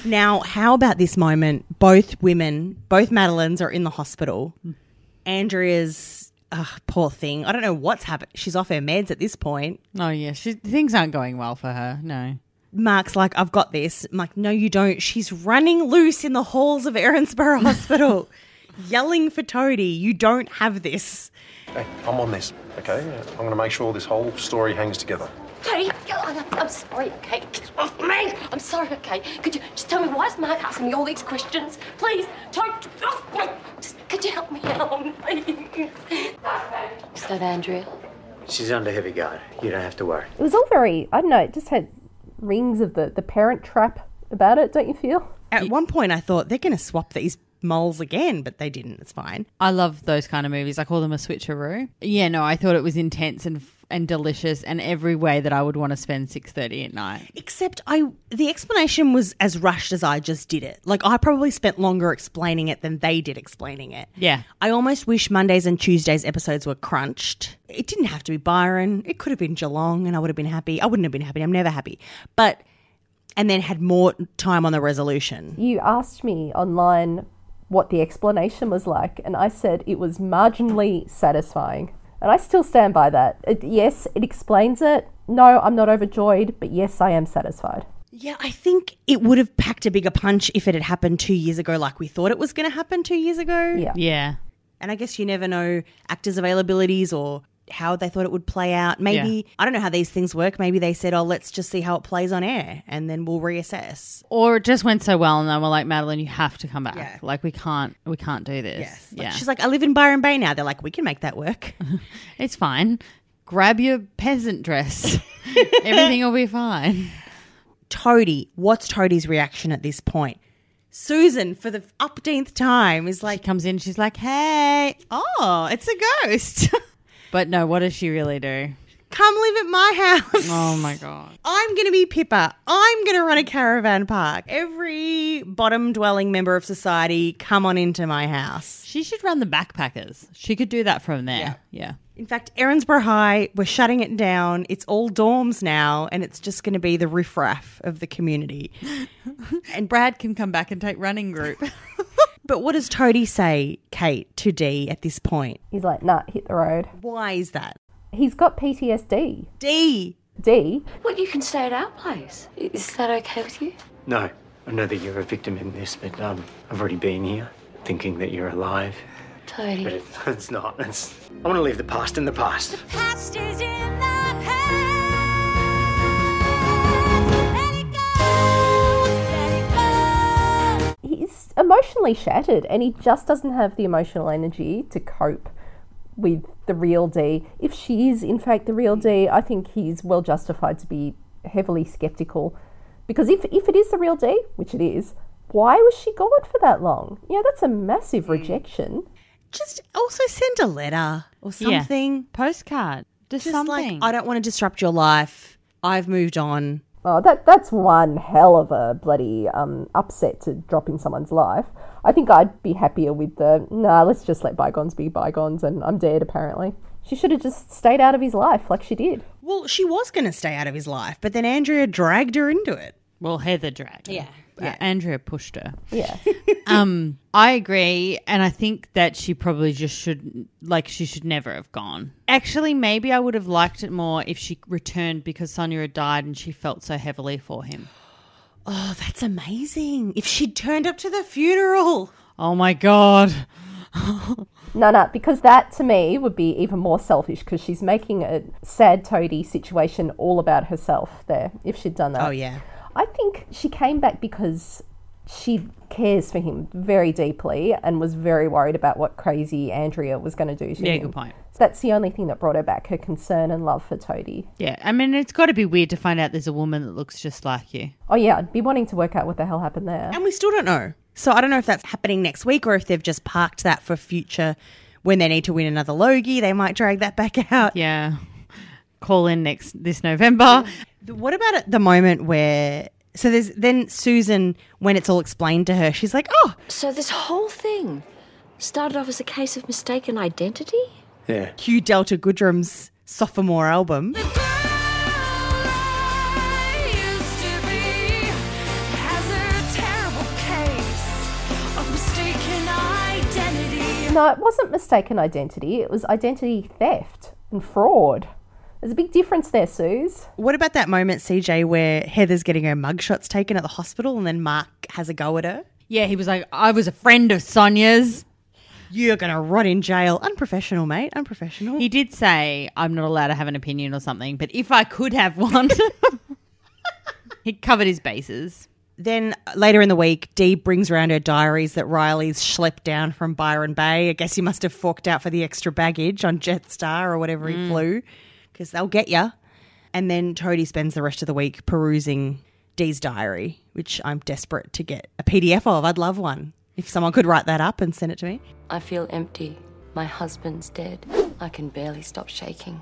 Now, how about this moment? Both women, both Madeleines are in the hospital. Hmm. Andrea's, ugh, poor thing. I don't know what's happened. She's off her meds at this point. Oh, yeah. She, things aren't going well for her. No. Mark's like, I've got this. I'm like, no, you don't. She's running loose in the halls of Erinsborough <laughs> Hospital, yelling for Toadie. You don't have this. Hey, I'm on this, okay? I'm going to make sure this whole story hangs together. Tony, I'm, I'm sorry, okay? Get off me! I'm sorry, okay? Could you just tell me why is Mark asking me all these questions? Please, Tony, get off me! Just, could you help me out, please? Is that Andrea? She's under heavy guard. You don't have to worry. It was all very, I don't know, it just had rings of the, the parent trap about it, don't you feel? At one point, I thought they're going to swap these moles again, but they didn't. It's fine. I love those kind of movies. I call them a switcheroo. Yeah, no, I thought it was intense and and delicious and every way that I would want to spend 6:30 at night. Except I the explanation was as rushed as I just did it. Like I probably spent longer explaining it than they did explaining it. Yeah. I almost wish Mondays and Tuesdays episodes were crunched. It didn't have to be Byron. It could have been Geelong and I would have been happy. I wouldn't have been happy. I'm never happy. But and then had more time on the resolution. You asked me online what the explanation was like, and I said it was marginally satisfying. And I still stand by that. It, yes, it explains it. No, I'm not overjoyed, but yes, I am satisfied. Yeah, I think it would have packed a bigger punch if it had happened two years ago, like we thought it was going to happen two years ago. Yeah. Yeah. And I guess you never know actors' availabilities or how they thought it would play out. Maybe, I don't know how these things work. Maybe they said, oh, let's just see how it plays on air and then we'll reassess. Or it just went so well and they were like, Madeleine, you have to come back. Yeah. Like we can't we can't do this. Yes. Like, yeah. She's like, I live in Byron Bay now. They're like, we can make that work. <laughs> it's fine. Grab your peasant dress. <laughs> Everything will be fine. Toadie, what's Toadie's reaction at this point? Susan, for the upteenth time, is like, Comes in, she's like, Hey, oh, it's a ghost. <laughs> but no, what does she really do? come live at my house. Oh my god. I'm going to be Pippa. I'm going to run a caravan park. Every bottom dwelling member of society, come on into my house. She should run the backpackers. She could do that from there. Yeah. In fact, Erinsborough High, we're shutting it down. It's all dorms now, and it's just going to be the riffraff of the community. <gasps> And Brad can come back and take running group. <laughs> But what does Toadie say, Kate, to D at this point? He's like, nah, hit the road. Why is that? He's got PTSD. D. D. Well, you can stay at our place. Is that okay with you? No, I know that you're a victim in this, but um, I've already been here, thinking that you're alive. But Tony. it, it's not. It's, I want to leave the past in the past. The Past is in the past. Emotionally shattered and he just doesn't have the emotional energy to cope with the real D. If she is, in fact, the real D, I think he's well justified to be heavily skeptical. Because if, if it is the real D, which it is, why was she gone for that long? Yeah, that's a massive hmm. rejection. Just also send a letter or Yeah. something. Postcard. Just, Just something. like, I don't want to disrupt your life. I've moved on. Oh, that that's one hell of a bloody um, upset to drop in someone's life. I think I'd be happier with the nah. Let's just let bygones be bygones, and I'm dead. Apparently, she should have just stayed out of his life like she did. Well, she was going to stay out of his life, but then Andrea dragged her into it. well, Heather dragged. her. Yeah. Uh, Andrea pushed her. Yeah, <laughs> Um, I agree, and I think that she probably just should, like, she should never have gone. Actually, maybe I would have liked it more if she returned because Sonya had died and she felt so heavily for him. <gasps> Oh, that's amazing. If she'd turned up to the funeral. Oh my god! <laughs> no, no, because that to me would be even more selfish because she's making a sad Toadie situation all about herself. There, if she'd done that. Oh, yeah. I think she came back because she cares for him very deeply and was very worried about what crazy Andrea was going to do to him. Yeah, him. good point. So that's the only thing that brought her back, her concern and love for Toadie. Yeah, I mean, it's got to be weird to find out there's a woman that looks just like you. Oh yeah, I'd be wanting to work out what the hell happened there. And we still don't know. So I don't know if that's happening next week or if they've just parked that for future when they need to win another Logie. They might drag that back <laughs> out. Yeah. Call in next this November. <laughs> What about at the moment where. So there's then Susan, when it's all explained to her, she's like, oh, So this whole thing started off as a case of mistaken identity? Yeah. Hugh Delta Goodrem's sophomore album. used to be has a terrible case of mistaken identity. No, it wasn't mistaken identity. It was identity theft and fraud. There's a big difference there, Suze. What about that moment, CJ, where Heather's getting her mugshots taken at the hospital and then Mark has a go at her? Yeah, he was like, I was a friend of Sonya's. You're going to rot in jail. Unprofessional, mate. Unprofessional. He did say I'm not allowed to have an opinion or something, but if I could have one, <laughs> he covered his bases. Then later in the week, Dee brings around her diaries that Riley's schlepped down from Byron Bay. I guess he must have forked out for the extra baggage on Jetstar or whatever he mm. flew, because they'll get you. And then Toadie spends the rest of the week perusing Dee's diary, which I'm desperate to get a PDF of. I'd love one. If someone could write that up and send it to me. I feel empty. My husband's dead. I can barely stop shaking.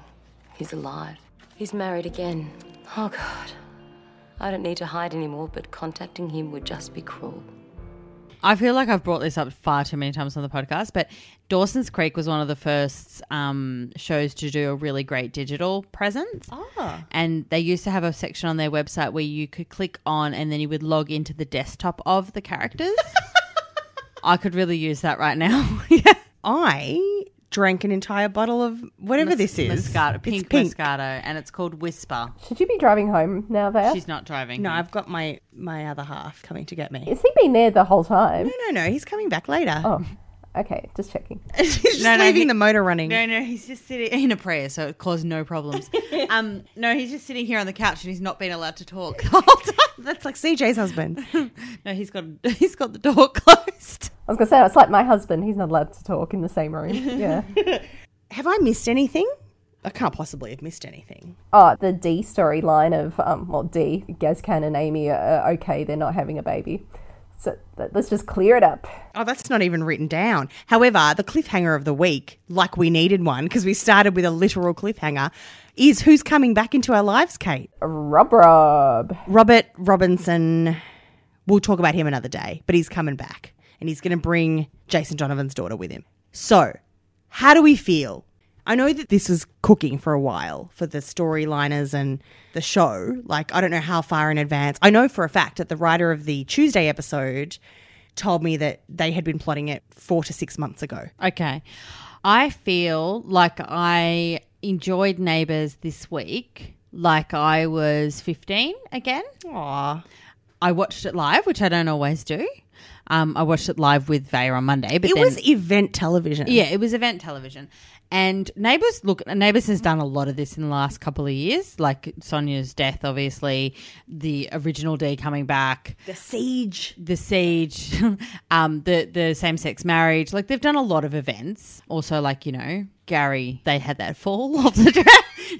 He's alive. He's married again. Oh, God. I don't need to hide anymore, but contacting him would just be cruel. I feel like I've brought this up far too many times on the podcast, but Dawson's Creek was one of the first um, shows to do a really great digital presence. And they used to have a section on their website where you could click on and then you would log into the desktop of the characters. <laughs> I could really use that right now. yeah. <laughs> I drank an entire bottle of whatever this is. Moscato, It's pink, pink. Moscato, and it's called Whisper. Should you be driving home now, there? She's not driving. No, I've got my my other half coming to get me. Has he been there the whole time? No, no, no. He's coming back later. Oh, okay. Just checking. <laughs> He's just No, no, leaving he- the motor running. No, no, he's just sitting in a prayer, so it caused no problems. <laughs> um, no, he's just sitting here on the couch and he's not been allowed to talk the whole <laughs> time. That's like CJ's husband. No, he's got he's got the door closed. I was gonna say it's like my husband. He's not allowed to talk in the same room. Yeah. have I missed anything? I can't possibly have missed anything. Oh, the D storyline of um, well, D, Gazcan and Amy are okay. They're not having a baby. So let's just clear it up. Oh, that's not even written down. However, the cliffhanger of the week, like we needed one because we started with a literal cliffhanger, is who's coming back into our lives, Kate? Rob Rob. Robert Robinson. We'll talk about him another day, but he's coming back and he's going to bring Jason Donovan's daughter with him. So, how do we feel? I know that this was cooking for a while for the storyliners and the show. Like, I don't know how far in advance. I know for a fact that the writer of the Tuesday episode told me that they had been plotting it four to six months ago. Okay, I feel like I enjoyed Neighbours this week, like I was fifteen again. Aw. I watched it live, which I don't always do. Um, I watched it live with Vaya on Monday, but It then, was event television. Yeah, it was event television. And Neighbours, look, Neighbours has done a lot of this in the last couple of years, like Sonya's death, obviously, the original D coming back, The siege. the siege, <laughs> um, the the same sex marriage. Like they've done a lot of events. Also, like you know, Gary, they had that fall <laughs> off the track.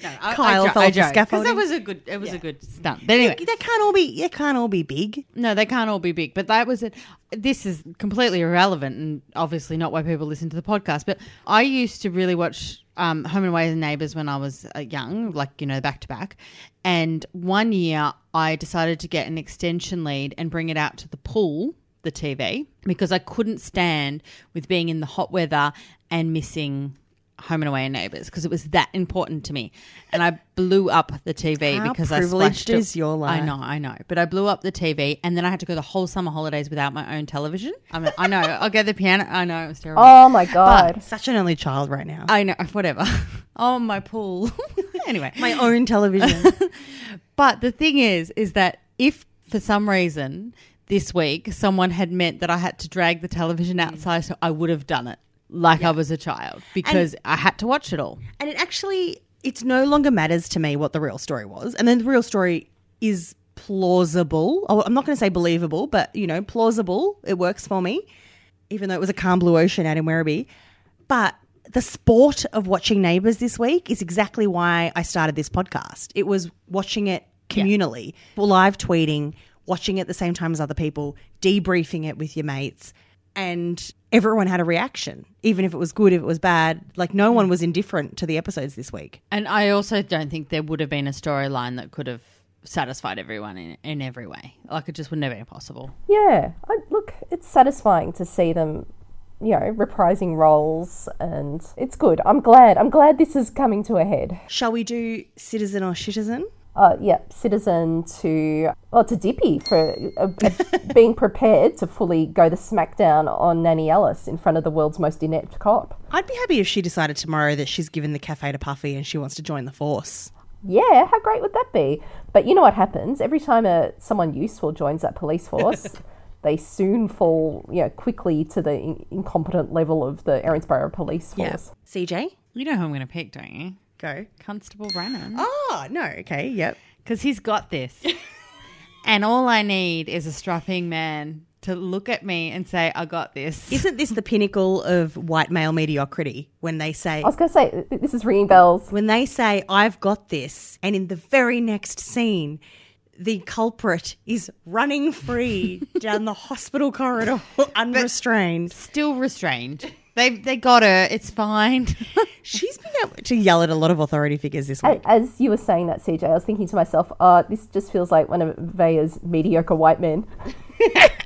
No, I, Kyle I, jo- fell I off the scaffolding. That was a good. It was a good stunt. But anyway, They can't all be. They can't all be big. no, they can't all be big, but that was it. This is completely irrelevant and obviously not why people listen to the podcast. But I used to really watch um, Home and Away and Neighbours when I was uh, young, like, you know, back to back. And one year I decided to get an extension lead and bring it out to the pool, the TV, because I couldn't stand with being in the hot weather and missing. Home and Away and Neighbours because it was that important to me, and I blew up the TV How because I privileged splashed it- is your life. I know, I know. But I blew up the TV and then I had to go the whole summer holidays without my own television. I mean, I know. I'll get the piano. I know. It was terrible. Oh my god. Such an only child right now. I know. Whatever. <laughs> oh, my pool. <laughs> anyway. My own television. <laughs> But the thing is, is that if for some reason this week someone had meant that I had to drag the television mm. outside, so I would have done it like I was a child because I had to watch it all. and it actually, it's no longer matters to me what the real story was. And then the real story is plausible. Oh, I'm not going to say believable, but you know, plausible. It works for me, even though it was a calm blue ocean out in Werribee. But the sport of watching Neighbours this week is exactly why I started this podcast. It was watching it communally, live tweeting, watching it at the same time as other people, debriefing it with your mates, and everyone had a reaction, even if it was good, if it was bad. Like no one was indifferent to the episodes this week. And I also don't think there would have been a storyline that could have satisfied everyone in, in every way. Like it just would never be possible. Yeah. I, look, it's satisfying to see them, you know, reprising roles, and it's good. I'm glad. I'm glad this is coming to a head. Shall we do citizen or citizen? Uh, yeah, citizen to well to Dipi for uh, uh, <laughs> being prepared to fully go the smackdown on Nanny Alice in front of the world's most inept cop. I'd be happy if she decided tomorrow that she's given the cafe to Puffy and she wants to join the force. Yeah, how great would that be? But you know what happens every time a someone useful joins that police force? <laughs> they soon fall, you know, quickly to the in- incompetent level of the Erinsborough police Yeah. force. CJ? You know who I'm going to pick, don't you? Go. Constable Brennan. Oh, no. Okay. Yep. Because he's got this. <laughs> and all I need is a strapping man to look at me and say, I got this. Isn't this the pinnacle of white male mediocrity when they say, I was going to say, this is ringing bells. when they say, I've got this, and in the very next scene, the culprit is running free <laughs> down the hospital corridor unrestrained. Still restrained. They they got her. It's fine. <laughs> She's been able to yell at a lot of authority figures this week. As you were saying that, CJ, I was thinking to myself, oh, this just feels like one of Vaya's mediocre white men. <laughs>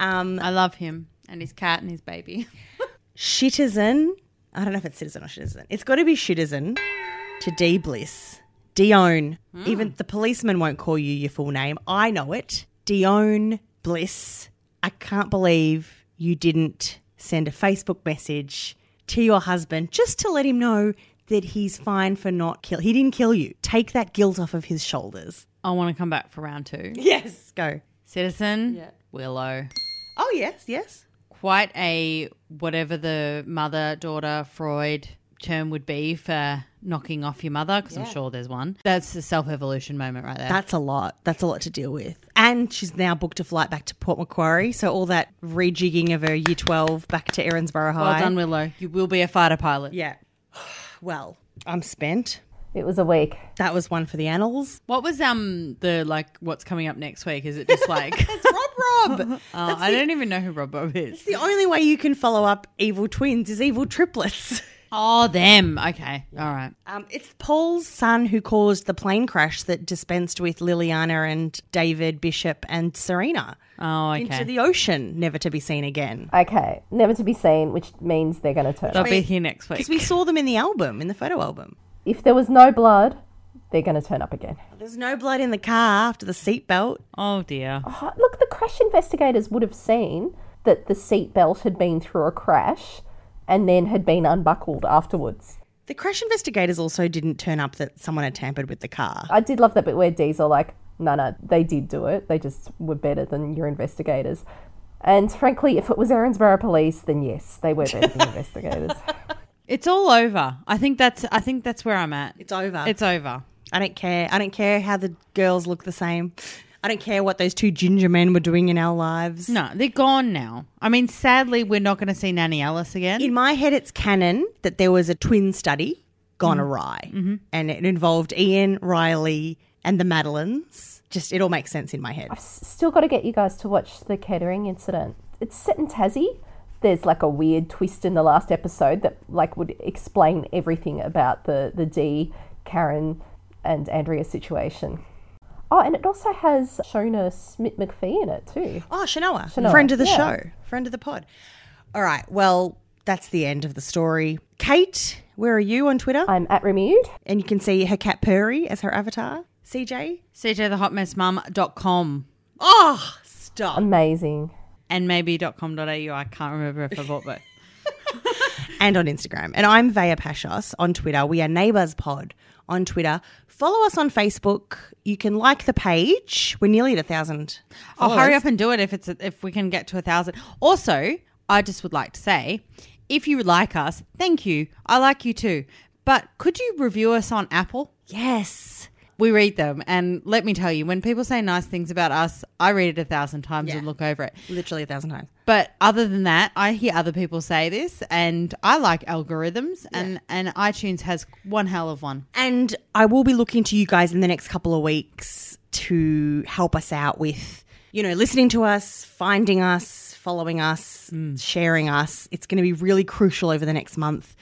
Um, I love him and his cat and his baby. <laughs> Shitizen, I don't know if it's citizen or citizen. It's got to be Shitizen to D Bliss. Dion. Even the policeman won't call you your full name. I know it. Dion Bliss. I can't believe you didn't send a Facebook message to your husband just to let him know that he's fine for not kill. He didn't kill you. Take that guilt off of his shoulders. I want to come back for round two. Yes. Go. Citizen Willow. Oh yes, yes. Quite a whatever the mother daughter Freud term would be for knocking off your mother, because I'm sure there's one. That's a self evolution moment right there. That's a lot. That's a lot to deal with. And she's now booked a flight back to Port Macquarie. So all that rejigging of her year 12 back to Erinsborough High. well done, Willow. You will be a fighter pilot. Yeah. <sighs> Well, I'm spent. It was a week. That was one for the annals. What was um the like what's coming up next week? Is it just like <laughs> It's Rob Rob. <laughs> Oh, I don't even know who Rob Bob is. It's the only way you can follow up evil twins is evil triplets. <laughs> Oh, them. Okay. All right. Um, it's Paul's son who caused the plane crash that dispensed with Liljana and David Bishop and Serena Oh, okay. into the ocean, never to be seen again. Okay, never to be seen, which means they're going to turn up. They'll up. be here next week. Because we saw them in the album, in the photo album. If there was no blood, they're going to turn up again. There's no blood in the car after the seatbelt. Oh dear. Oh, Look, the crash investigators would have seen that the seatbelt had been through a crash and then had been unbuckled afterwards. The crash investigators also didn't turn up that someone had tampered with the car. I did love that bit where Diesel like, no, no, they did do it. They just were better than your investigators. And frankly, if it was Erinsborough Police, then yes, they were better than <laughs> investigators. It's all over. I think that's I think that's where I'm at. It's over. It's over. I don't care. I don't care how the girls look the same. I don't care what those two ginger men were doing in our lives. No, they're gone now. I mean, sadly, we're not going to see Nanny Alice again. In my head, it's canon that there was a twin study gone mm-hmm. awry, mm-hmm. and it involved Ian, Riley, and the Madeleines. Just it all makes sense in my head. I've still got to get you guys to watch the Kettering incident. It's set in Tassie. There's like a weird twist in the last episode that like would explain everything about the the D, Karen, and Andrea situation. Oh, and it also has Sianoa Smit-McPhee in it too. Oh, Sianoa, Sianoa, friend of the yeah. show, friend of the pod. All right, well, that's the end of the story. Kate, where are you on Twitter? I'm at Remude. and you can see her cat Purry as her avatar. CJ. CJthehotmessmum.com Oh, stop. Amazing. and maybe .com.au. I can't remember if I bought both. <laughs> and on Instagram. And I'm Vaya Pashos on Twitter. We are Neighbours Pod on Twitter. Follow us on Facebook. You can like the page. We're nearly at a thousand. I'll hurry up and do it if it's if we can get to a thousand. Also, I just would like to say, if you like us, thank you. I like you too. But could you review us on Apple? Yes. We read them, and let me tell you, when people say nice things about us, I read it a thousand times Yeah. and look over it. Literally a thousand times. But other than that, I hear other people say this, and I like algorithms, and and iTunes has one hell of one. And I will be looking to you guys in the next couple of weeks to help us out with, you know, listening to us, finding us, following us, mm. sharing us. It's going to be really crucial over the next month.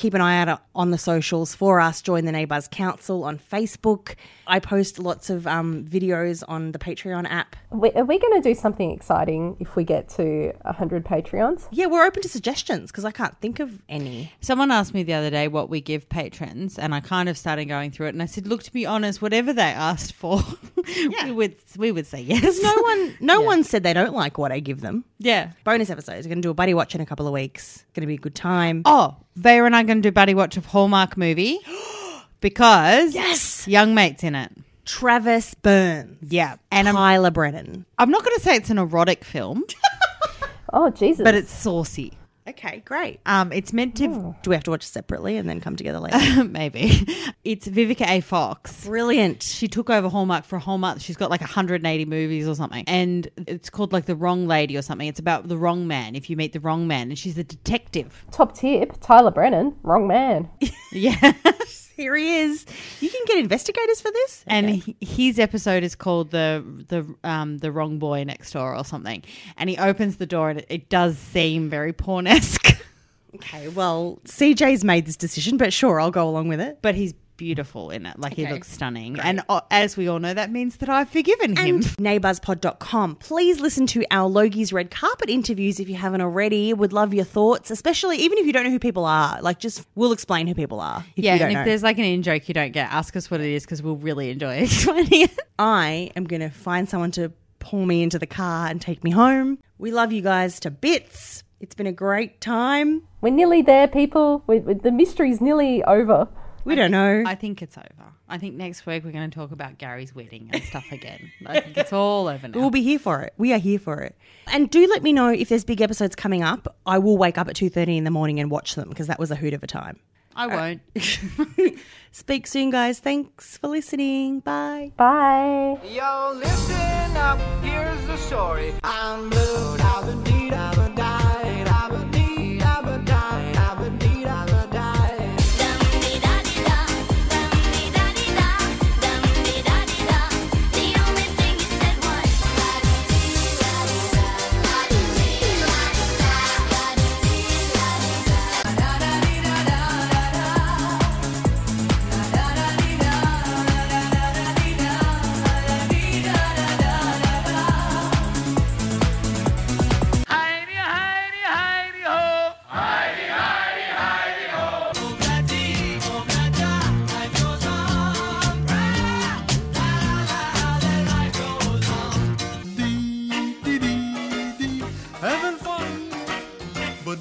Keep an eye out on the socials for us. Join the Neighbours Council on Facebook. I post lots of um, videos on the Patreon app. We, are we going to do something exciting if we get to 100 Patreons? Yeah, we're open to suggestions because I can't think of any. Someone asked me the other day what we give patrons, and I kind of started going through it, and I said, "Look, to be honest, whatever they asked for, <laughs> we would we would say yes." No one, no one said they don't like what I give them. yeah. Bonus episodes. We're going to do a buddy watch in a couple of weeks. Going to be a good time. Oh, Vera and I are going to do buddy watch of Hallmark movie <gasps> because Yes! young mates in it. Travis Burns. Yeah, and I'm, Tyler Brennan. I'm not going to say it's an erotic film, <laughs> Oh Jesus! but it's saucy. Okay, great. Um, it's meant to Do we have to watch separately and then come together later? <laughs> maybe. It's Vivica A. Fox. Brilliant. She took over Hallmark for a whole month. She's got like 180 movies or something. And it's called like The Wrong Lady or something. It's about the wrong man if you meet the wrong man. And she's a detective. top tip. Tyler Brennan, wrong man. <laughs> Yeah. <laughs> Here he is. You can get investigators for this. and he, his episode is called the the um the wrong boy next door or something. And he opens the door and it, it does seem very porn esque. <laughs> Okay, well, CJ's made this decision, but sure, I'll go along with it. but he's beautiful in it. Like he Okay. looks stunning. And uh, as we all know, that means that I've forgiven him. <laughs> And neighbourspod.com. Please listen to our Logie's Red Carpet interviews if you haven't already. Would love your thoughts, especially even if you don't know who people are. Like, just we'll explain who people are. If yeah, you don't and if know. there's like an in joke you don't get, ask us what it is because we'll really enjoy <laughs> explaining it. I am going to find someone to pull me into the car and take me home. We love you guys to bits. It's been a great time. We're nearly there, people. We, we- the mystery's nearly over. We don't know. I think it's over. I think next week we're going to talk about Gary's wedding and stuff again. I think it's all over now. We'll be here for it. We are here for it. And do let me know if there's big episodes coming up. I will wake up at 2.30 in the morning and watch them because that was a hoot of a time. I won't. <laughs> <laughs> Speak soon, guys. Thanks for listening. Bye. Bye. Yo, listen up, here's the story. I'm blue, I've been deed, I've been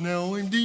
know him.